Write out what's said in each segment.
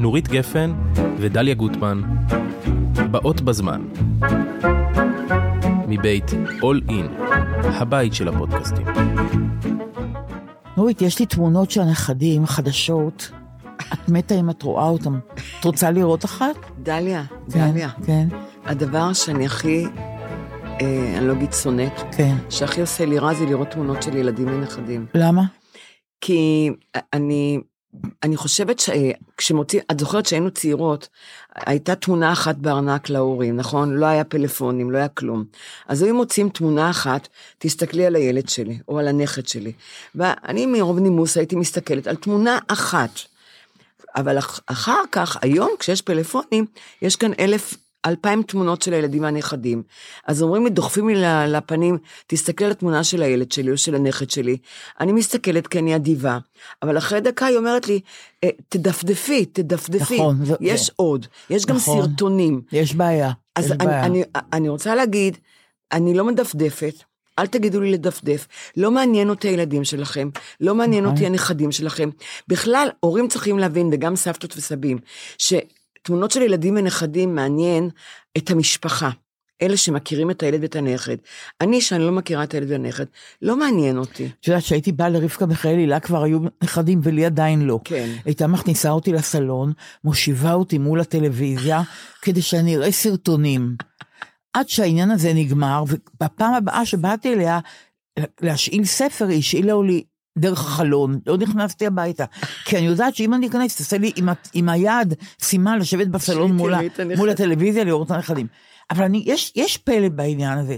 נורית גפן ודליה גוטמן, באות בזמן. מבית All In, הבית של הפודקאסטים. נורית, יש לי תמונות של הנכדים, חדשות. את מתה אם את רואה אותם. את רוצה לראות אחת? דליה, כן, דליה. כן, הדבר שאני הכי, אה, אני לא אגיד שונאת, כן. שהכי עושה לי רע זה לראות תמונות של ילדים ונכדים. למה? כי אני, אני חושבת שכשמוצאים, את זוכרת שהיינו צעירות, הייתה תמונה אחת בארנק להורים, נכון? לא היה פלאפונים, לא היה כלום. אז היו מוצאים תמונה אחת, תסתכלי על הילד שלי, או על הנכד שלי. ואני מרוב נימוס הייתי מסתכלת על תמונה אחת. אבל אח- אחר כך, היום, כשיש פלאפונים, יש כאן אלף, אלפיים תמונות של הילדים והנכדים. אז אומרים לי, דוחפים לי לפנים, תסתכל על התמונה של הילד שלי או של הנכד שלי. אני מסתכלת כי אני אדיבה, אבל אחרי דקה היא אומרת לי, "אה, תדפדפי, תדפדפי. נכון, יש זה- עוד, יש גם נכון. סרטונים. יש בעיה. אז יש אני, בעיה. אני, אני רוצה להגיד, אני לא מדפדפת, אל תגידו לי לדפדף, לא מעניין אותי הילדים שלכם, לא מעניין נכון. אותי הנכדים שלכם. בכלל, הורים צריכים להבין, וגם סבתות וסבים, שתמונות של ילדים ונכדים מעניין את המשפחה. אלה שמכירים את הילד ואת הנכד. אני, שאני לא מכירה את הילד והנכד, לא מעניין אותי. את יודעת, כשהייתי באה לרבקה מיכאלי, לה כבר היו נכדים ולי עדיין לא. כן. הייתה מכניסה אותי לסלון, מושיבה אותי מול הטלוויזיה, כדי שאני אראה סרטונים. עד שהעניין הזה נגמר, ובפעם הבאה שבאתי אליה להשאיל ספר, היא השאילה לי דרך החלון, לא נכנסתי הביתה. כי אני יודעת שאם אני אכנס, תעשה לי עם, עם היד סימן לשבת בסלון מול. מול הטלוויזיה לראות את הנכדים. אבל אני, יש, יש פלא בעניין הזה.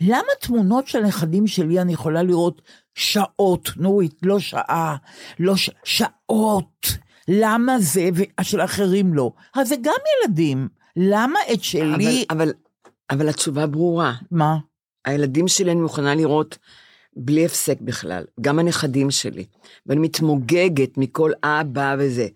למה תמונות של הנכדים שלי אני יכולה לראות שעות, נורית, לא שעה, לא ש... שעות. למה זה ושל אחרים לא? אז זה גם ילדים. למה את שלי... אבל, אבל, אבל התשובה ברורה. מה? הילדים שלי אני מוכנה לראות בלי הפסק בכלל, גם הנכדים שלי. ואני מתמוגגת מכל אבא וזה.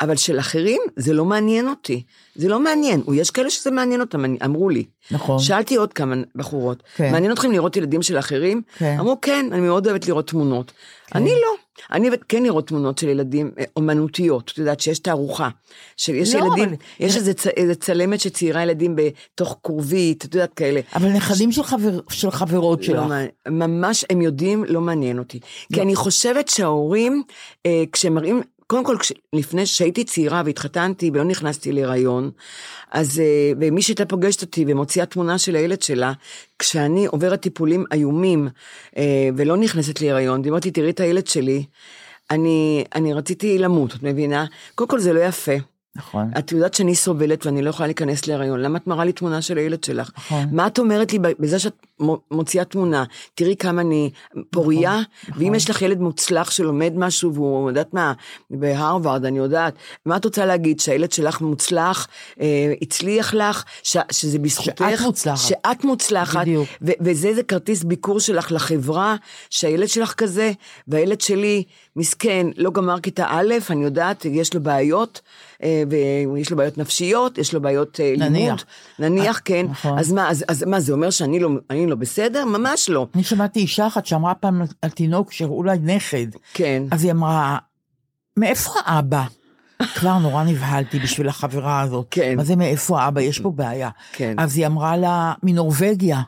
אבל של אחרים, זה לא מעניין אותי. זה לא מעניין. יש כאלה שזה מעניין אותם, אמרו לי. נכון. שאלתי עוד כמה בחורות, כן. מעניין אתכם לראות ילדים של אחרים? כן. אמרו, כן, אני מאוד אוהבת לראות תמונות. אני לא. אני אוהבת כן לראות תמונות של ילדים אה, אומנותיות, את יודעת שיש תערוכה. שיש לא, ילדים, אבל- יש איזה צ- איזה צלמת שציירה ילדים בתוך כרובית, את יודעת כאלה. אבל נכדים של, חבר, של חברות שלך. לא. ממש הם יודעים, לא מעניין אותי. כי אני חושבת שההורים, אה, כשהם מראים, קודם כל, כש, לפני שהייתי צעירה והתחתנתי ולא נכנסתי להיריון, אז אה, ומי שהייתה פוגשת אותי ומוציאה תמונה של הילד שלה, כשאני עוברת טיפולים איומים אה, ולא נכנסת להיריון, והיא אומרת לי, תראי את הילד שלי, אני, אני רציתי למות, את מבינה? קודם כל זה לא יפה. נכון. את יודעת שאני סובלת ואני לא יכולה להיכנס להיריון, למה את מראה לי תמונה של הילד שלך? נכון. מה את אומרת לי בזה שאת מוציאה תמונה? תראי כמה אני פוריה, נכון. ואם יש לך ילד מוצלח שלומד משהו והוא, יודעת מה, בהרווארד, אני יודעת, מה את רוצה להגיד, שהילד שלך מוצלח, אה, הצליח לך, ש, שזה בזכותך? שאת מוצלחת. שאת מוצלחת. בדיוק. ו- וזה זה כרטיס ביקור שלך לחברה, שהילד שלך כזה, והילד שלי, מסכן, לא גמר כיתה א', אני יודעת, יש לו בעיות, אה, ויש לו בעיות נפשיות, יש לו בעיות אה, נניח. לימוד. נניח, כן. נכון. אז מה, אז, אז מה, זה אומר שאני לא, אני לא בסדר? ממש לא. אני שמעתי אישה אחת שאמרה פעם על תינוק שהראו לה נכד. כן. אז היא אמרה, מאיפה האבא? כבר נורא נבהלתי בשביל החברה הזאת. כן. מה זה מאיפה האבא? יש פה בעיה. כן. אז היא אמרה לה, מנורבגיה.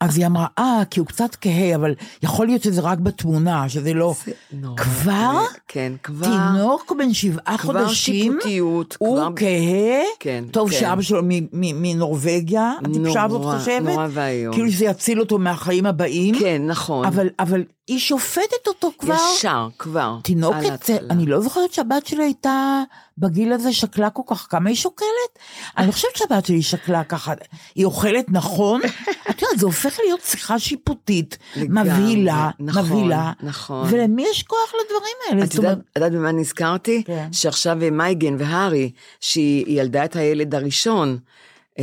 אז היא אמרה, אה, כי הוא קצת כהה, אבל יכול להיות שזה רק בתמונה, שזה לא... זה נורא. כבר? כן, כבר. תינוק בן שבעה כבר חודשים, שיפוטיות, הוא כבר- כהה, כן, טוב כן. שאבא שלו מנורבגיה, הטיפשה הזאת נורא, חושבת, נורא ואיום. כאילו שזה יציל אותו מהחיים הבאים, כן, נכון. אבל, אבל היא שופטת אותו כבר. ישר, כבר. תינוקת. אני לא זוכרת שהבת שלי הייתה בגיל הזה שקלה כל כך, כמה היא שוקלת? אני חושבת שהבת שלי שקלה ככה, היא אוכלת נכון? את יודעת, זה הופך להיות שיחה שיפוטית, מבהילה, נכון, מבהילה, נכון. ולמי יש כוח לדברים האלה? יודעת, את יודעת במה נזכרתי? כן. שעכשיו אה, מייגן והארי, שהיא ילדה את הילד הראשון,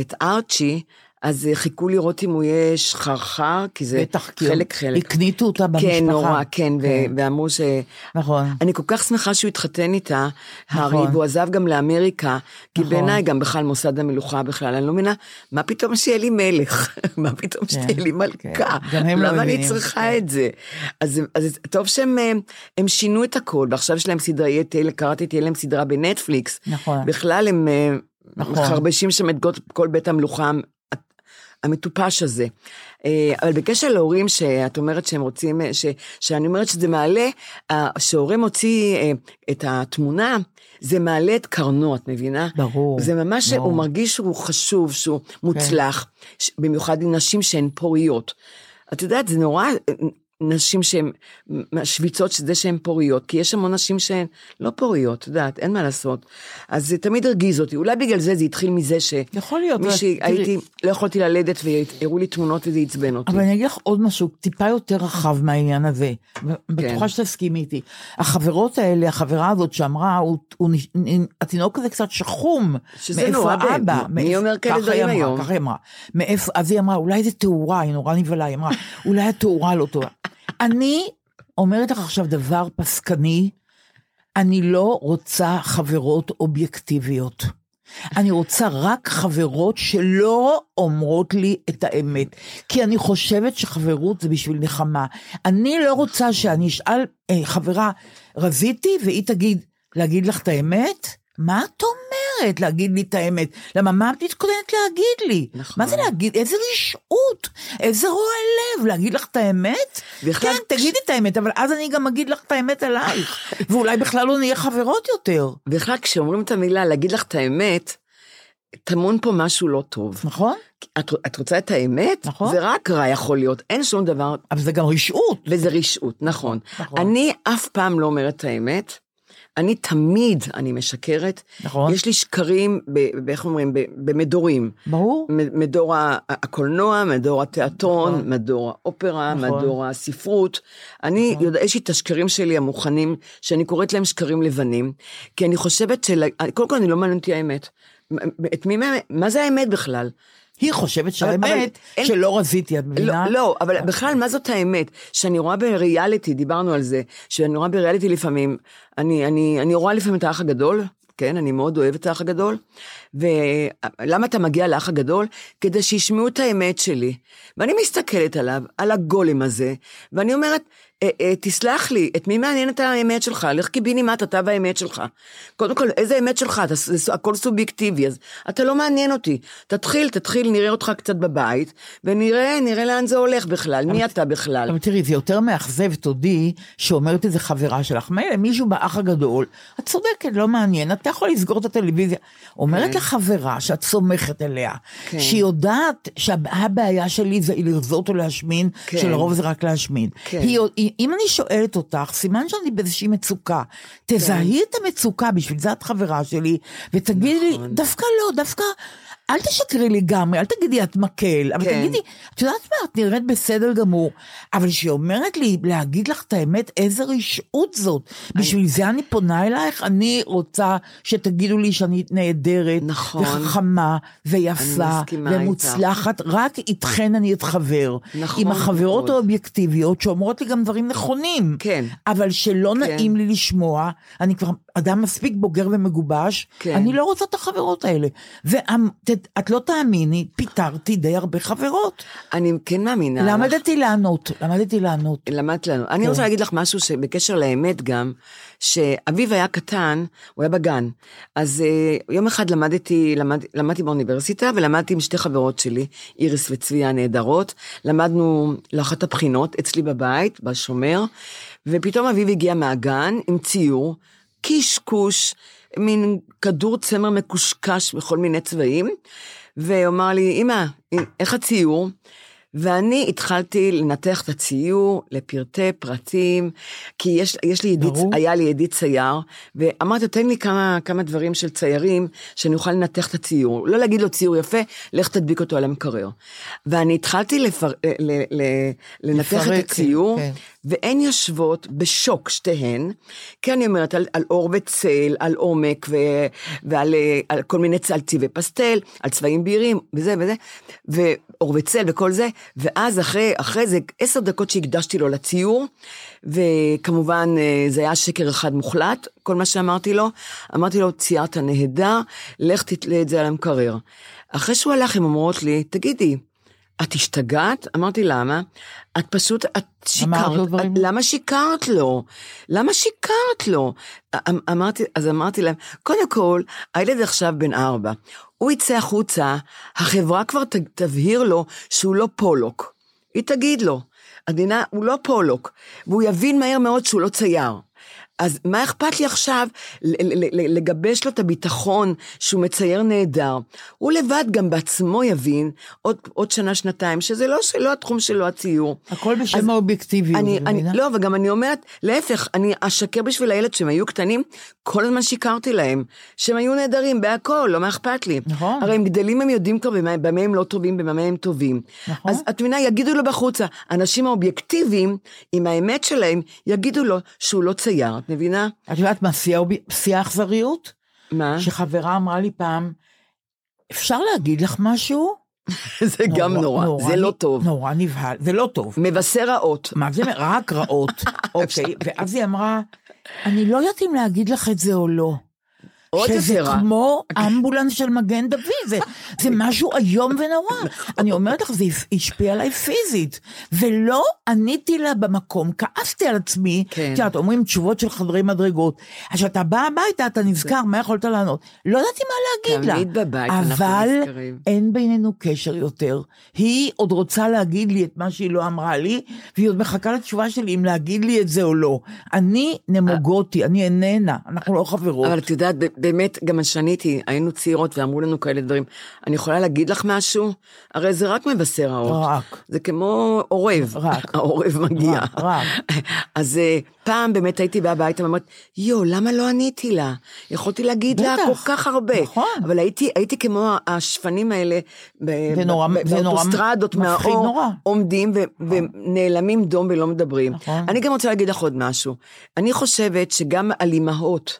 את ארצ'י, אז חיכו לראות אם הוא יהיה שחרחר, כי זה בטח, חלק חלק. הקניטו אותה במשפחה. כן, נורא, כן, כן. ואמרו ש... נכון. אני כל כך שמחה שהוא התחתן איתה, הארי, נכון. והוא עזב גם לאמריקה, כי נכון. בעיניי גם בכלל מוסד המלוכה בכלל, אני לא מבינה, מה פתאום שיהיה לי מלך? מה פתאום כן, שתהיה לי מלכה? כן. גם הם לא למה אני מבינים. צריכה כן. את זה? אז, אז טוב שהם הם שינו את הכל, ועכשיו יש להם סדרה, קראתי, תהיה להם סדרה בנטפליקס. נכון. בכלל הם אה, נכון. מחרבשים שם את כל בית המלוכה המטופש הזה. אה, אבל בקשר להורים שאת אומרת שהם רוצים, אה, ש, שאני אומרת שזה מעלה, אה, שהורה מוציא את התמונה, זה מעלה את קרנו, את מבינה? ברור, זה ממש, ברור. הוא מרגיש שהוא חשוב, שהוא מוצלח, ש- במיוחד עם נשים שהן פוריות. את יודעת, זה נורא, נשים שהן משוויצות שזה שהן פוריות, כי יש המון נשים שהן לא פוריות, את יודעת, אין מה לעשות. אז זה תמיד הרגיז אותי, אולי בגלל זה זה התחיל מזה ש... יכול להיות, מישהי, הייתי, לא יכולתי ללדת והראו לי תמונות וזה עצבן אותי. אבל אני אגיד לך עוד משהו טיפה יותר רחב מהעניין הזה, בטוחה כן. שתסכימי איתי. החברות האלה, החברה הזאת שאמרה, הוא, הוא, התינוק הזה קצת שחום. שזה נורא, האבא? מי אומר כאלה דברים היום? ככה היא אמרה. מאיפה, אז היא אמרה, אולי זה תאורה, היא נורא נבהלה, היא אמרה, אולי התאורה לא טובה. אני אומרת לך עכשיו דבר פסקני, אני לא רוצה חברות אובייקטיביות. אני רוצה רק חברות שלא אומרות לי את האמת. כי אני חושבת שחברות זה בשביל נחמה. אני לא רוצה שאני אשאל אה, חברה, רזיתי, והיא תגיד, להגיד לך את האמת? מה את אומרת להגיד לי את האמת? למה, מה את מתכוננת להגיד לי? נכון. מה זה להגיד? איזה רשעות, איזה רוע לב, להגיד לך את האמת? בכלל, כן, תגידי את האמת, אבל אז אני גם אגיד לך את האמת עלייך. ואולי בכלל לא נהיה חברות יותר, בכלל, כשאומרים את המילה להגיד לך את האמת, טמון פה משהו לא טוב. נכון? את, את רוצה את האמת? נכון. זה רק רע יכול להיות, אין שום דבר, אבל זה גם רשעות. וזה רשעות, נכון. נכון. אני אף פעם לא אומרת את האמת. אני תמיד, אני משקרת. נכון. יש לי שקרים, איך אומרים, במדורים. ברור. מדור הקולנוע, מדור התיאטרון, נכון. מדור האופרה, נכון. מדור הספרות. אני יודע, יש לי את השקרים שלי המוכנים, שאני קוראת להם שקרים לבנים, כי אני חושבת של... קודם כל, אני לא מעניין אותי האמת. את מי, מה- מה זה האמת בכלל? היא חושבת אבל שהאמת אין- שלא רזיתי, את מבינה? לא, לא, אבל בכלל, מה זאת האמת? שאני רואה בריאליטי, דיברנו על זה, שאני רואה בריאליטי לפעמים, אני, אני, אני רואה לפעמים את האח הגדול, כן, אני מאוד אוהבת את האח הגדול, ולמה אתה מגיע לאח הגדול? כדי שישמעו את האמת שלי. ואני מסתכלת עליו, על הגולם הזה, ואני אומרת, תסלח לי, את מי מעניינת האמת שלך? לך קיבינימט, אתה והאמת שלך. קודם כל, איזה אמת שלך? אתה, זה, הכל סובייקטיבי, אז אתה לא מעניין אותי. תתחיל, תתחיל, נראה אותך קצת בבית, ונראה, נראה לאן זה הולך בכלל, מי אתה בכלל. אבל תראי, זה יותר מאכזב, תודי, שאומרת איזה חברה שלך. מילא, מישהו באח הגדול, את צודקת, לא מעניין, אתה יכול לסגור את הטלוויזיה. אומרת לך חברה שאת סומכת עליה, כן. שהיא יודעת שהבעיה שלי זה לרזות או להשמין, כן. שלרוב זה רק להשמין. כן. היא- אם אני שואלת אותך, סימן שאני באיזושהי מצוקה. תזהי את המצוקה, בשביל זה את חברה שלי, ותגידי נכון. לי, דווקא לא, דווקא... אל תשקרי לגמרי, אל תגידי את מקל, אבל כן. תגידי, את יודעת מה, את נראית בסדר גמור, אבל כשהיא אומרת לי להגיד לך את האמת, איזה רשעות זאת. בשביל זה אני פונה אלייך, אני רוצה שתגידו לי שאני נהדרת, נכון. וחכמה, ויפה, מסכימה איתך. ומוצלחת, רק איתכן אני אתחבר. נכון עם החברות מאוד. האובייקטיביות שאומרות לי גם דברים נכונים. כן. אבל שלא כן. נעים לי לשמוע, אני כבר אדם מספיק בוגר ומגובש, כן. אני לא רוצה את החברות האלה. ואת לא תאמיני, פיטרתי די הרבה חברות. אני כן מאמינה לך. למדתי לענות, למדתי לענות. למדת. אני כן. רוצה להגיד לך משהו שבקשר לאמת גם, שאביו היה קטן, הוא היה בגן. אז uh, יום אחד למדתי, למד, למדתי באוניברסיטה, ולמדתי עם שתי חברות שלי, איריס וצביה הנהדרות. למדנו לאחת הבחינות אצלי בבית, בשומר, ופתאום אביו הגיע מהגן עם ציור, קשקוש, מין כדור צמר מקושקש בכל מיני צבעים, והוא אמר לי, אמא, איך הציור? ואני התחלתי לנתח את הציור לפרטי פרטים, כי יש, יש לי ידיד. היה לי ידיד צייר, ואמרתי, תן לי כמה, כמה דברים של ציירים, שאני אוכל לנתח את הציור. לא להגיד לו ציור יפה, לך תדביק אותו על המקרר. ואני התחלתי לפר, ל, ל, ל, לנתח לפרק, את הציור, כן. והן יושבות בשוק שתיהן, כי אני אומרת על, על אור וצל, על עומק ו, ועל אה, על כל מיני צל צבעי פסטל, על צבעים בהירים וזה וזה, ואור וצל וכל זה, ואז אחרי, אחרי זה עשר דקות שהקדשתי לו לציור, וכמובן אה, זה היה שקר אחד מוחלט, כל מה שאמרתי לו, אמרתי לו ציירת נהדר, לך תתלה את זה על המקרר. אחרי שהוא הלך הן אומרות לי, תגידי, את השתגעת? אמרתי, למה? את פשוט, את אמרת לו שיקרת, דברים? את- למה שיקרת לו? למה שיקרת לו? אמ- אמרתי, אז אמרתי להם, קודם כל, הילד עכשיו בן ארבע, הוא יצא החוצה, החברה כבר ת- תבהיר לו שהוא לא פולוק. היא תגיד לו, עדינה, הוא לא פולוק, והוא יבין מהר מאוד שהוא לא צייר. אז מה אכפת לי עכשיו לגבש לו את הביטחון שהוא מצייר נהדר? הוא לבד גם בעצמו יבין עוד, עוד שנה, שנתיים, שזה לא, שלא התחום שלו הציור. הכל בשם האובייקטיביות, אני, אני? לא, וגם אני אומרת, להפך, אני אשקר בשביל הילד שהם היו קטנים, כל הזמן שיקרתי להם, שהם היו נהדרים בהכל, לא מה אכפת לי. נכון. הרי הם גדלים, הם יודעים כבר במה, במה הם לא טובים, במה הם טובים. נכון. אז את מבינה, יגידו לו בחוצה, האנשים האובייקטיביים, עם האמת שלהם, יגידו לו שהוא לא צייר, את מבינה? את יודעת מה שיא האכזריות? מה? שחברה אמרה לי פעם, אפשר להגיד לך משהו? זה גם נורא, זה לא נ- טוב. נורא נבהל, זה לא טוב. מבשר רעות. מה זה רק רעות? אוקיי, ואז היא אמרה, אני לא יודעת אם להגיד לך את זה או לא. עוד שזה יותר. כמו אמבולנס של מגן דוד, זה, זה משהו איום ונורא. אני אומרת לך, זה השפיע עליי פיזית, ולא עניתי לה במקום, כעסתי על עצמי, כן. את יודעת, אומרים תשובות של חדרי מדרגות. אז כשאתה בא הביתה, אתה נזכר, מה יכולת לענות? לא ידעתי מה להגיד לה. תמיד בבית אנחנו אבל נזכרים. אין בינינו קשר יותר. היא עוד רוצה להגיד לי את מה שהיא לא אמרה לי, והיא עוד מחכה לתשובה שלי אם להגיד לי את זה או לא. אני נמוגותי, אני איננה, אנחנו לא חברות. אבל את יודעת, באמת, גם כשאני הייתי, היינו צעירות ואמרו לנו כאלה דברים. אני יכולה להגיד לך משהו? הרי זה רק מבשר רעות. רק. זה כמו עורב. רק. העורב מגיע. רק, רק. אז אה, פעם באמת הייתי באה הביתה ואומרת, יואו, למה לא עניתי לה? יכולתי להגיד לה. כל כך הרבה. נכון. אבל הייתי, הייתי כמו השפנים האלה, באוטוסטרדות מהאור, נורא. עומדים ו- ונעלמים דום ולא מדברים. נכון. אני גם רוצה להגיד לך עוד משהו. אני חושבת שגם על אימהות,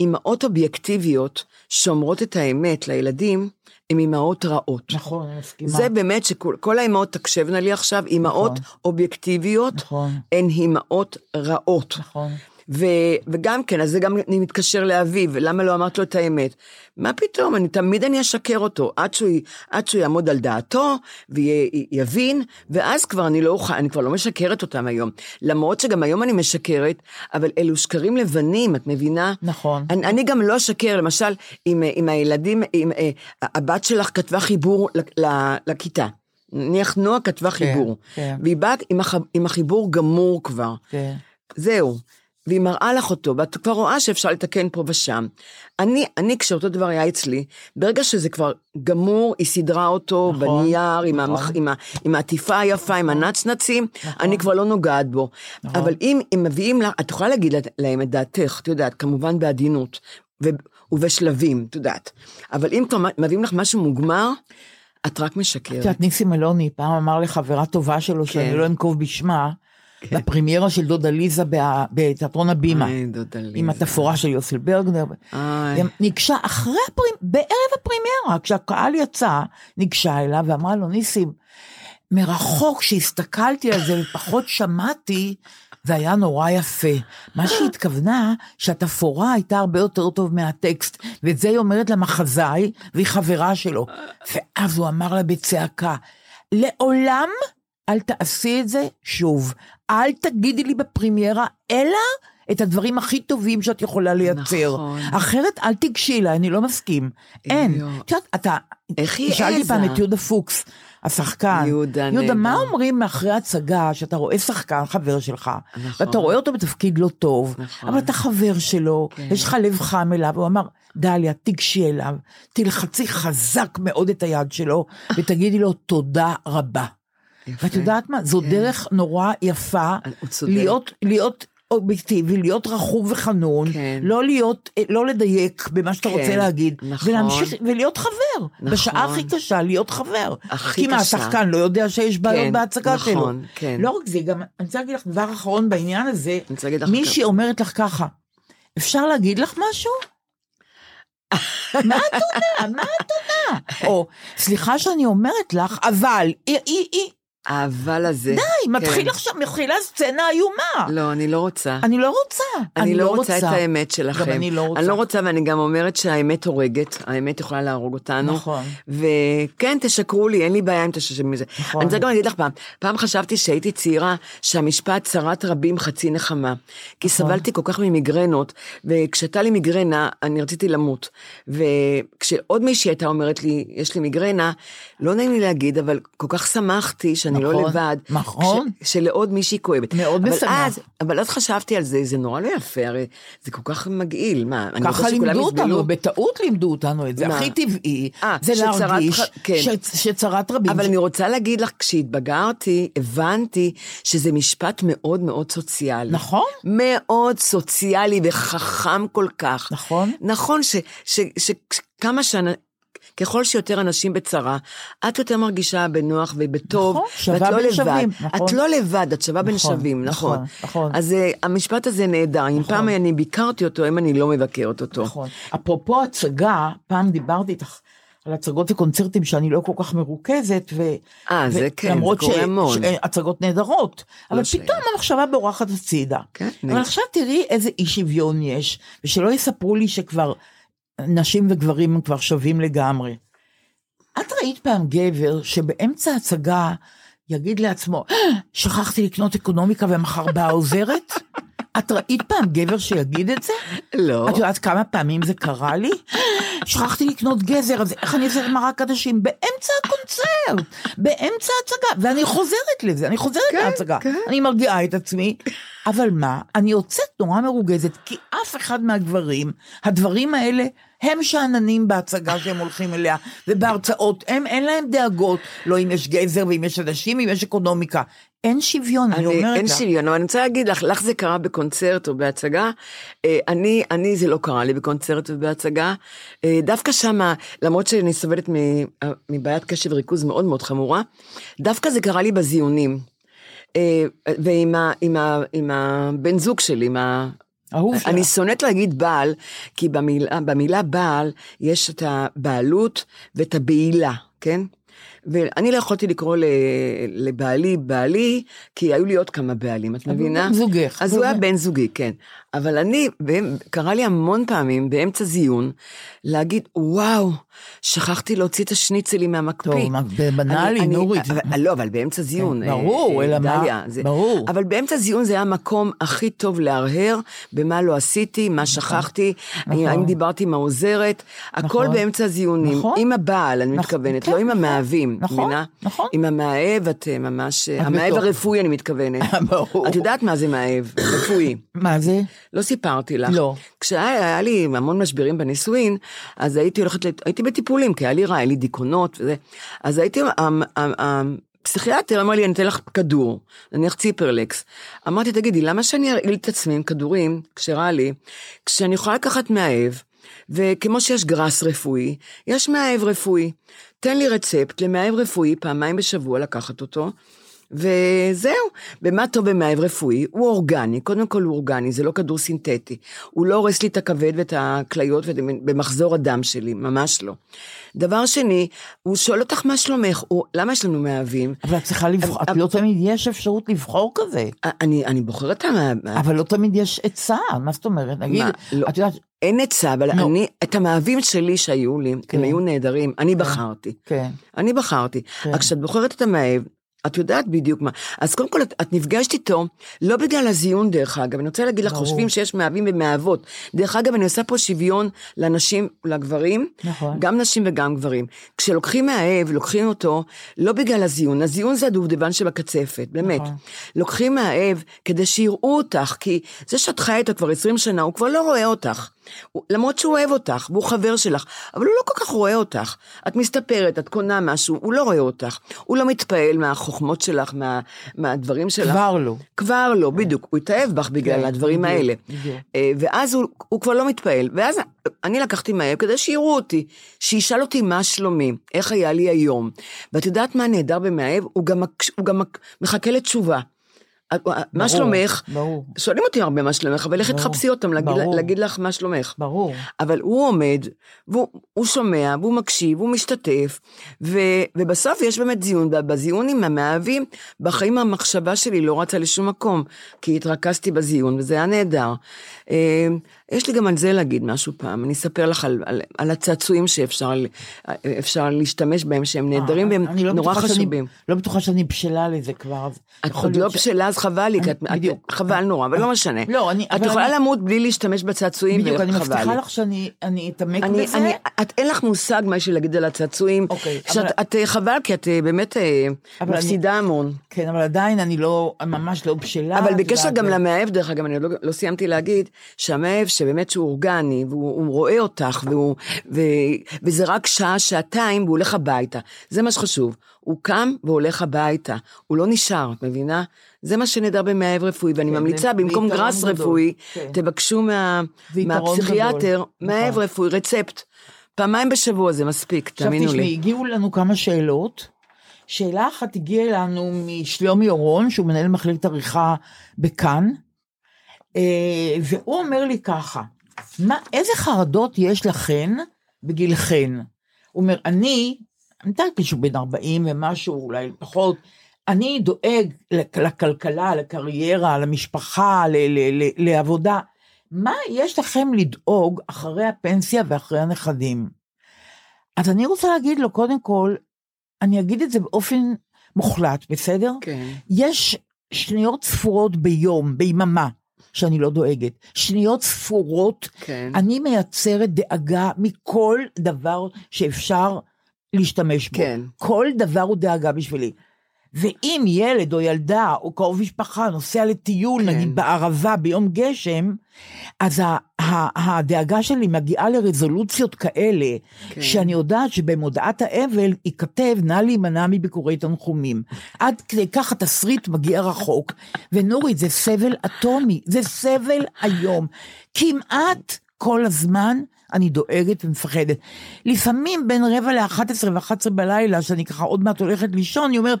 אימהות אובייקטיביות שאומרות את האמת לילדים, הן אימהות רעות. נכון, אני מסכימה. זה באמת שכל כל האימהות תקשבנה לי עכשיו, אימהות נכון. אובייקטיביות, נכון. הן אימהות רעות. נכון. ו, וגם כן, אז זה גם אני מתקשר לאביו, למה לא אמרת לו את האמת? מה פתאום, אני תמיד אני אשקר אותו, עד שהוא, עד שהוא יעמוד על דעתו, ויבין, ואז כבר אני לא אוכל, אני כבר לא משקרת אותם היום. למרות שגם היום אני משקרת, אבל אלו שקרים לבנים, את מבינה? נכון. אני, אני גם לא אשקר, למשל, עם, עם הילדים, עם, אה, הבת שלך כתבה חיבור לכיתה. נניח נועה כתבה חיבור, כן. והיא באה עם, הח, עם החיבור גמור כבר. כן. זהו. והיא מראה לך אותו, ואת כבר רואה שאפשר לתקן פה ושם. אני, אני, כשאותו דבר היה אצלי, ברגע שזה כבר גמור, היא סידרה אותו נכון, בנייר, עם, נכון. המח, עם, ה, עם העטיפה היפה, עם הנצנצים, נכון. אני כבר לא נוגעת בו. אבל אם הם מביאים לך, את יכולה להגיד להם את דעתך, את יודעת, כמובן בעדינות, ו, ובשלבים, את יודעת. אבל אם כבר מביאים לך משהו מוגמר, את רק את משקרת. יודעת, ניסים אלוני פעם אמר לחברה טובה שלו, שאני כן. לא אנקוב בשמה, בפרמיירה של דודה ליזה בתיאטרון הבימה. איי, דודה ליזה. עם התפאורה של יוסל ברגנר. גם ניגשה אחרי הפרימיירה, בערב הפרימיירה, כשהקהל יצא, ניגשה אליו ואמרה לו, ניסים, מרחוק שהסתכלתי על זה ופחות שמעתי, זה היה נורא יפה. מה שהיא התכוונה, שהתפאורה הייתה הרבה יותר טוב מהטקסט, ואת זה היא אומרת למחזאי, והיא חברה שלו. ואז הוא אמר לה בצעקה, לעולם אל תעשי את זה שוב. אל תגידי לי בפרימיירה, אלא את הדברים הכי טובים שאת יכולה לייצר. נכון. אחרת אל תיגשי אליי, אני לא מסכים. אין. את יודעת, אתה... איך היא שאלתי העזה? פעם את יהודה פוקס, השחקן. יהודה, יהודה, מה נהדר. אומרים מאחרי הצגה, שאתה רואה שחקן חבר שלך, נכון. ואתה רואה אותו בתפקיד לא טוב, נכון. אבל אתה חבר שלו, כן. יש לך לב חם אליו, הוא אמר, דליה, תיגשי אליו, תלחצי חזק מאוד את היד שלו, ותגידי לו תודה רבה. ואת יודעת מה? זו כן. דרך נורא יפה צודק. להיות, להיות אובייקטיבי, להיות רכוב וחנון, כן. לא להיות, אה, לא לדייק במה שאתה כן, רוצה להגיד, נכון. ולהמשיך, ולהיות חבר. נכון. בשעה הכי קשה להיות חבר. הכי כי מה, קשה. השחקן לא יודע שיש בעיות כן, בהצגה נכון, שלו. כן. לא רק זה, גם, אני רוצה להגיד לך דבר אחרון בעניין הזה, מישהי אומרת לך ככה, אפשר להגיד לך משהו? מה את עונה? מה את עונה? או, סליחה שאני אומרת לך, אבל, היא, היא, היא, האבל הזה. די, מתחיל כן. עכשיו, מתחילה סצנה איומה. לא, אני לא רוצה. אני לא רוצה. אני לא רוצה את האמת שלכם. גם אני לא רוצה. אני לא רוצה, ואני גם אומרת שהאמת הורגת, האמת יכולה להרוג אותנו. נכון. וכן, תשקרו לי, אין לי בעיה אם תשקרו מזה. נכון. אני רוצה גם להגיד לך פעם, פעם חשבתי שהייתי צעירה, שהמשפט צרת רבים חצי נחמה. כי נכון. סבלתי כל כך ממיגרנות, וכשהייתה לי מיגרנה, אני רציתי למות. וכשעוד מישהי הייתה אומרת לי, יש לי מיגרנה, לא נעים לי להגיד, אבל כל כך שמחתי שאני לא נכון, לבד. נכון. ש- שלעוד מישהי כואבת. מאוד אבל משמח. אז, אבל אז חשבתי על זה, זה נורא לא יפה, הרי זה כל כך מגעיל, מה, אני ככה רוצה שכולם לימדו יסבלו? אותנו, בטעות לימדו אותנו את זה. מה? הכי טבעי, אה, זה להרגיש ח- כן. ש- שצרת רבים. אבל אני רוצה להגיד לך, כשהתבגרתי, הבנתי שזה משפט מאוד מאוד סוציאלי. נכון. מאוד סוציאלי וחכם כל כך. נכון. נכון ש- ש- ש- כמה שנה... ככל שיותר אנשים בצרה, את יותר מרגישה בנוח ובטוב, נכון, שווה ואת לא בין לבד. שווים, נכון. את לא לבד, את שווה בין נכון, שווים, נכון. נכון, נכון. אז uh, המשפט הזה נהדר, אם פעם אני ביקרתי אותו, אם אני לא מבקרת אותו. נכון. אפרופו הצגה, פעם דיברתי איתך על הצגות וקונצרטים שאני לא כל כך מרוכזת, ו... אה, ו- זה כן, זה למרות קורה המון. הצגות נהדרות, אבל שייך. פתאום המחשבה בורחת הצידה. כן, אבל עכשיו תראי איזה אי שוויון יש, ושלא יספרו לי שכבר נשים וגברים הם כבר שווים לגמרי. את ראית פעם גבר שבאמצע הצגה יגיד לעצמו, "אה, שכחתי לקנות אקונומיקה ומחר באה עוזרת? את ראית פעם גבר שיגיד את זה? לא. את יודעת כמה פעמים זה קרה לי? שכחתי לקנות גזר, אז איך אני את מרק עדשים? באמצע הקונצרט, באמצע ההצגה, ואני חוזרת לזה, אני חוזרת כן, להצגה. כן. אני מרגיעה את עצמי, אבל מה, אני יוצאת נורא מרוגזת, כי אף אחד מהגברים, הדברים האלה, הם שאננים בהצגה שהם הולכים אליה, ובהרצאות, הם, אין להם דאגות, לא אם יש גזר ואם יש אנשים, אם יש אקונומיקה. אין שוויון, אני, אני, אומרת אין לך. שוויון, אבל אני רוצה להגיד לך, לך זה קרה בקונצרט או בהצגה, אה, אני, אני זה לא קרה לי בקונצרט ובהצגה, אה, דווקא שמה, למרות שאני סובלת אה, מבעיית קשב וריכוז מאוד מאוד חמורה, דווקא זה קרה לי בזיונים. ועם ה, עם ה, עם הבן זוג שלי, עם. אהוב שלך. אני שונאת להגיד בעל, כי במילה, במילה בעל יש את הבעלות ואת הבעילה, כן? ואני לא יכולתי לקרוא לבעלי בעלי, כי היו לי עוד כמה בעלים, את מבינה? בן זוגך. אז הוא היה בן זוגי, כן. אבל אני, קרה לי המון פעמים באמצע זיון, להגיד, וואו, שכחתי להוציא את השניצלים מהמקפיא. טוב, מה, בנאלי, נורית. אבל- לא, אבל באמצע זיון. כן, ברור, אה, אלא מה- דליה, זה- ברור. אבל באמצע זיון זה היה המקום הכי טוב להרהר במה לא עשיתי, מה שכחתי, נכון. האם דיברתי עם העוזרת, הכל נכון. באמצע זיונים, נכון. עם הבעל, אני נכון, מתכוונת, כן, לא עם נכון. המאהבים, נכון? נכון. עם המאהב את אה, ממש, המאהב. הרפואי אני מתכוונת. ברור. את יודעת מה זה מאהב, רפואי. מה זה? לא סיפרתי לך. לא. כשהיה היה לי המון משברים בנישואין, אז הייתי הולכת, הייתי בטיפולים, כי היה לי רע, היה לי דיכאונות וזה. אז הייתי, המ- המ- הפסיכיאטר אמר לי, אני אתן לך כדור, נניח ציפרלקס. אמרתי, תגידי, למה שאני ארעיל את עצמי עם כדורים, כשרע לי, כשאני יכולה לקחת מאהב, וכמו שיש גראס רפואי, יש מאהב רפואי. תן לי רצפט למאהב רפואי פעמיים בשבוע לקחת אותו. וזהו, ומה טוב במאהב רפואי? הוא אורגני, קודם כל הוא אורגני, זה לא כדור סינתטי. הוא לא הורס לי את הכבד ואת הכליות במחזור הדם שלי, ממש לא. דבר שני, הוא שואל אותך מה שלומך, הוא, למה יש לנו מאהבים? אבל את צריכה לבחור, את לא תמיד יש אפשרות לבחור כזה. אני, אני בוחרת את המאהב. אבל לא תמיד יש עצה, מה זאת אומרת? נגיד, מה? לא. את יודעת, אין עצה, אבל נו. אני, את המאהבים שלי שהיו לי, כן. הם היו נהדרים, אני בחרתי. כן, אני בחרתי. כן. רק כשאת בוחרת את המאהב, את יודעת בדיוק מה. אז קודם כל, את, את נפגשת איתו, לא בגלל הזיון דרך אגב, אני רוצה להגיד לך. חושבים שיש מאהבים ומאהבות. דרך אגב, אני עושה פה שוויון לנשים, לגברים, נכון. גם נשים וגם גברים. כשלוקחים מאהב, לוקחים אותו, לא בגלל הזיון, הזיון זה הדובדבן שבקצפת, באמת. נכון. לוקחים מאהב כדי שיראו אותך, כי זה שאת חיה איתו כבר 20 שנה, הוא כבר לא רואה אותך. הוא- למרות שהוא אוהב אותך, והוא חבר שלך, אבל הוא לא כל כך רואה אותך. את מסתפרת, את קונה משהו, הוא לא רואה אותך. הוא לא מתפעל מהחוכמות שלך, מה, מהדברים שלך. כבר לא. כבר לא, בדיוק, הוא התאהב בך בגלל כן, הדברים האלה. אה, ואז הוא, הוא כבר לא מתפעל, ואז אני לקחתי מהאב כדי שיראו אותי, שישאל אותי מה שלומי, איך היה לי היום. ואת יודעת מה נהדר במאהב? הוא גם, הוא גם מחכה לתשובה. מה שלומך? ברור. שואלים אותי הרבה מה שלומך, אבל ברור, תחפשי אותם, להגיד. להגיד לך מה שלומך. ברור. אבל הוא עומד, והוא הוא שומע, והוא מקשיב, והוא משתתף, ו, ובסוף יש באמת זיון, ובזיון עם המאהבים, בחיים המחשבה שלי לא רצה לשום מקום, כי התרכזתי בזיון, וזה היה נהדר. אה, יש לי גם על זה להגיד משהו פעם, אני אספר לך על, על, על הצעצועים שאפשר להשתמש בהם, שהם נהדרים והם אני לא נורא שאני- חשובים. לא בטוחה שאני בשלה לזה כבר. את עוד לא בשלה, אז חבל לי, אני- בדיוק. את, חבל נורא, אבל לא משנה. לא, אני- את יכולה אני- למות בלי להשתמש בצעצועים, בדיוק, אני מבטיחה לי. לך שאני אני אתעמק אני, בזה. אני, את, אין לך מושג מה יש לי להגיד על הצעצועים. אוקיי, שאת, אבל- את, אה, חבל, כי את אה, באמת אה, מפסידה המון. כן, אבל עדיין אני לא, ממש לא בשלה. אבל בקשר גם למאהב, דרך אגב, אני לא, לא סיימתי להגיד, שהמאהב שבאמת שהוא אורגני, והוא הוא רואה אותך, והוא, ו, וזה רק שעה, שעתיים, והוא הולך הביתה. זה מה שחשוב. הוא קם והולך הביתה. הוא לא נשאר, את מבינה? זה מה שנהדר במאהב רפואי, ואני כן, ממליצה, במקום גראס. רפואי, כן. תבקשו מה, מהפסיכיאטר. מאהב נכון. רפואי, רצפט. פעמיים בשבוע זה מספיק, עכשיו תאמינו תשמעי, לי. הגיעו לנו כמה שאלות. שאלה אחת הגיעה אלינו משלומי אורון, שהוא מנהל מחלקת עריכה בכאן, והוא אומר לי ככה, מה, איזה חרדות יש לכן בגילכן? הוא אומר, אני, אני יודעת שהוא בן 40 ומשהו, אולי פחות, אני דואג לכ- לכלכלה, לקריירה, למשפחה, ל- ל- ל- לעבודה. מה יש לכם לדאוג אחרי הפנסיה ואחרי הנכדים? אז אני רוצה להגיד לו, קודם כל, אני אגיד את זה באופן מוחלט, בסדר? כן. יש שניות ספורות ביום, ביממה, שאני לא דואגת. שניות ספורות, כן. אני מייצרת דאגה מכל דבר שאפשר להשתמש בו. כן. כל דבר הוא דאגה בשבילי. ואם ילד או ילדה או קרוב משפחה נוסע לטיול, כן. נגיד בערבה ביום גשם, אז ה- ה- הדאגה שלי מגיעה לרזולוציות כאלה, כן. שאני יודעת שבמודעת האבל ייכתב נא להימנע מביקורי תנחומים. עד כדי כך התסריט מגיע רחוק. ונורית, זה סבל אטומי, זה סבל היום. כמעט כל הזמן אני דואגת ומפחדת. לפעמים בין רבע ל-11 ו-11 בלילה, שאני ככה עוד מעט הולכת לישון, אני אומרת,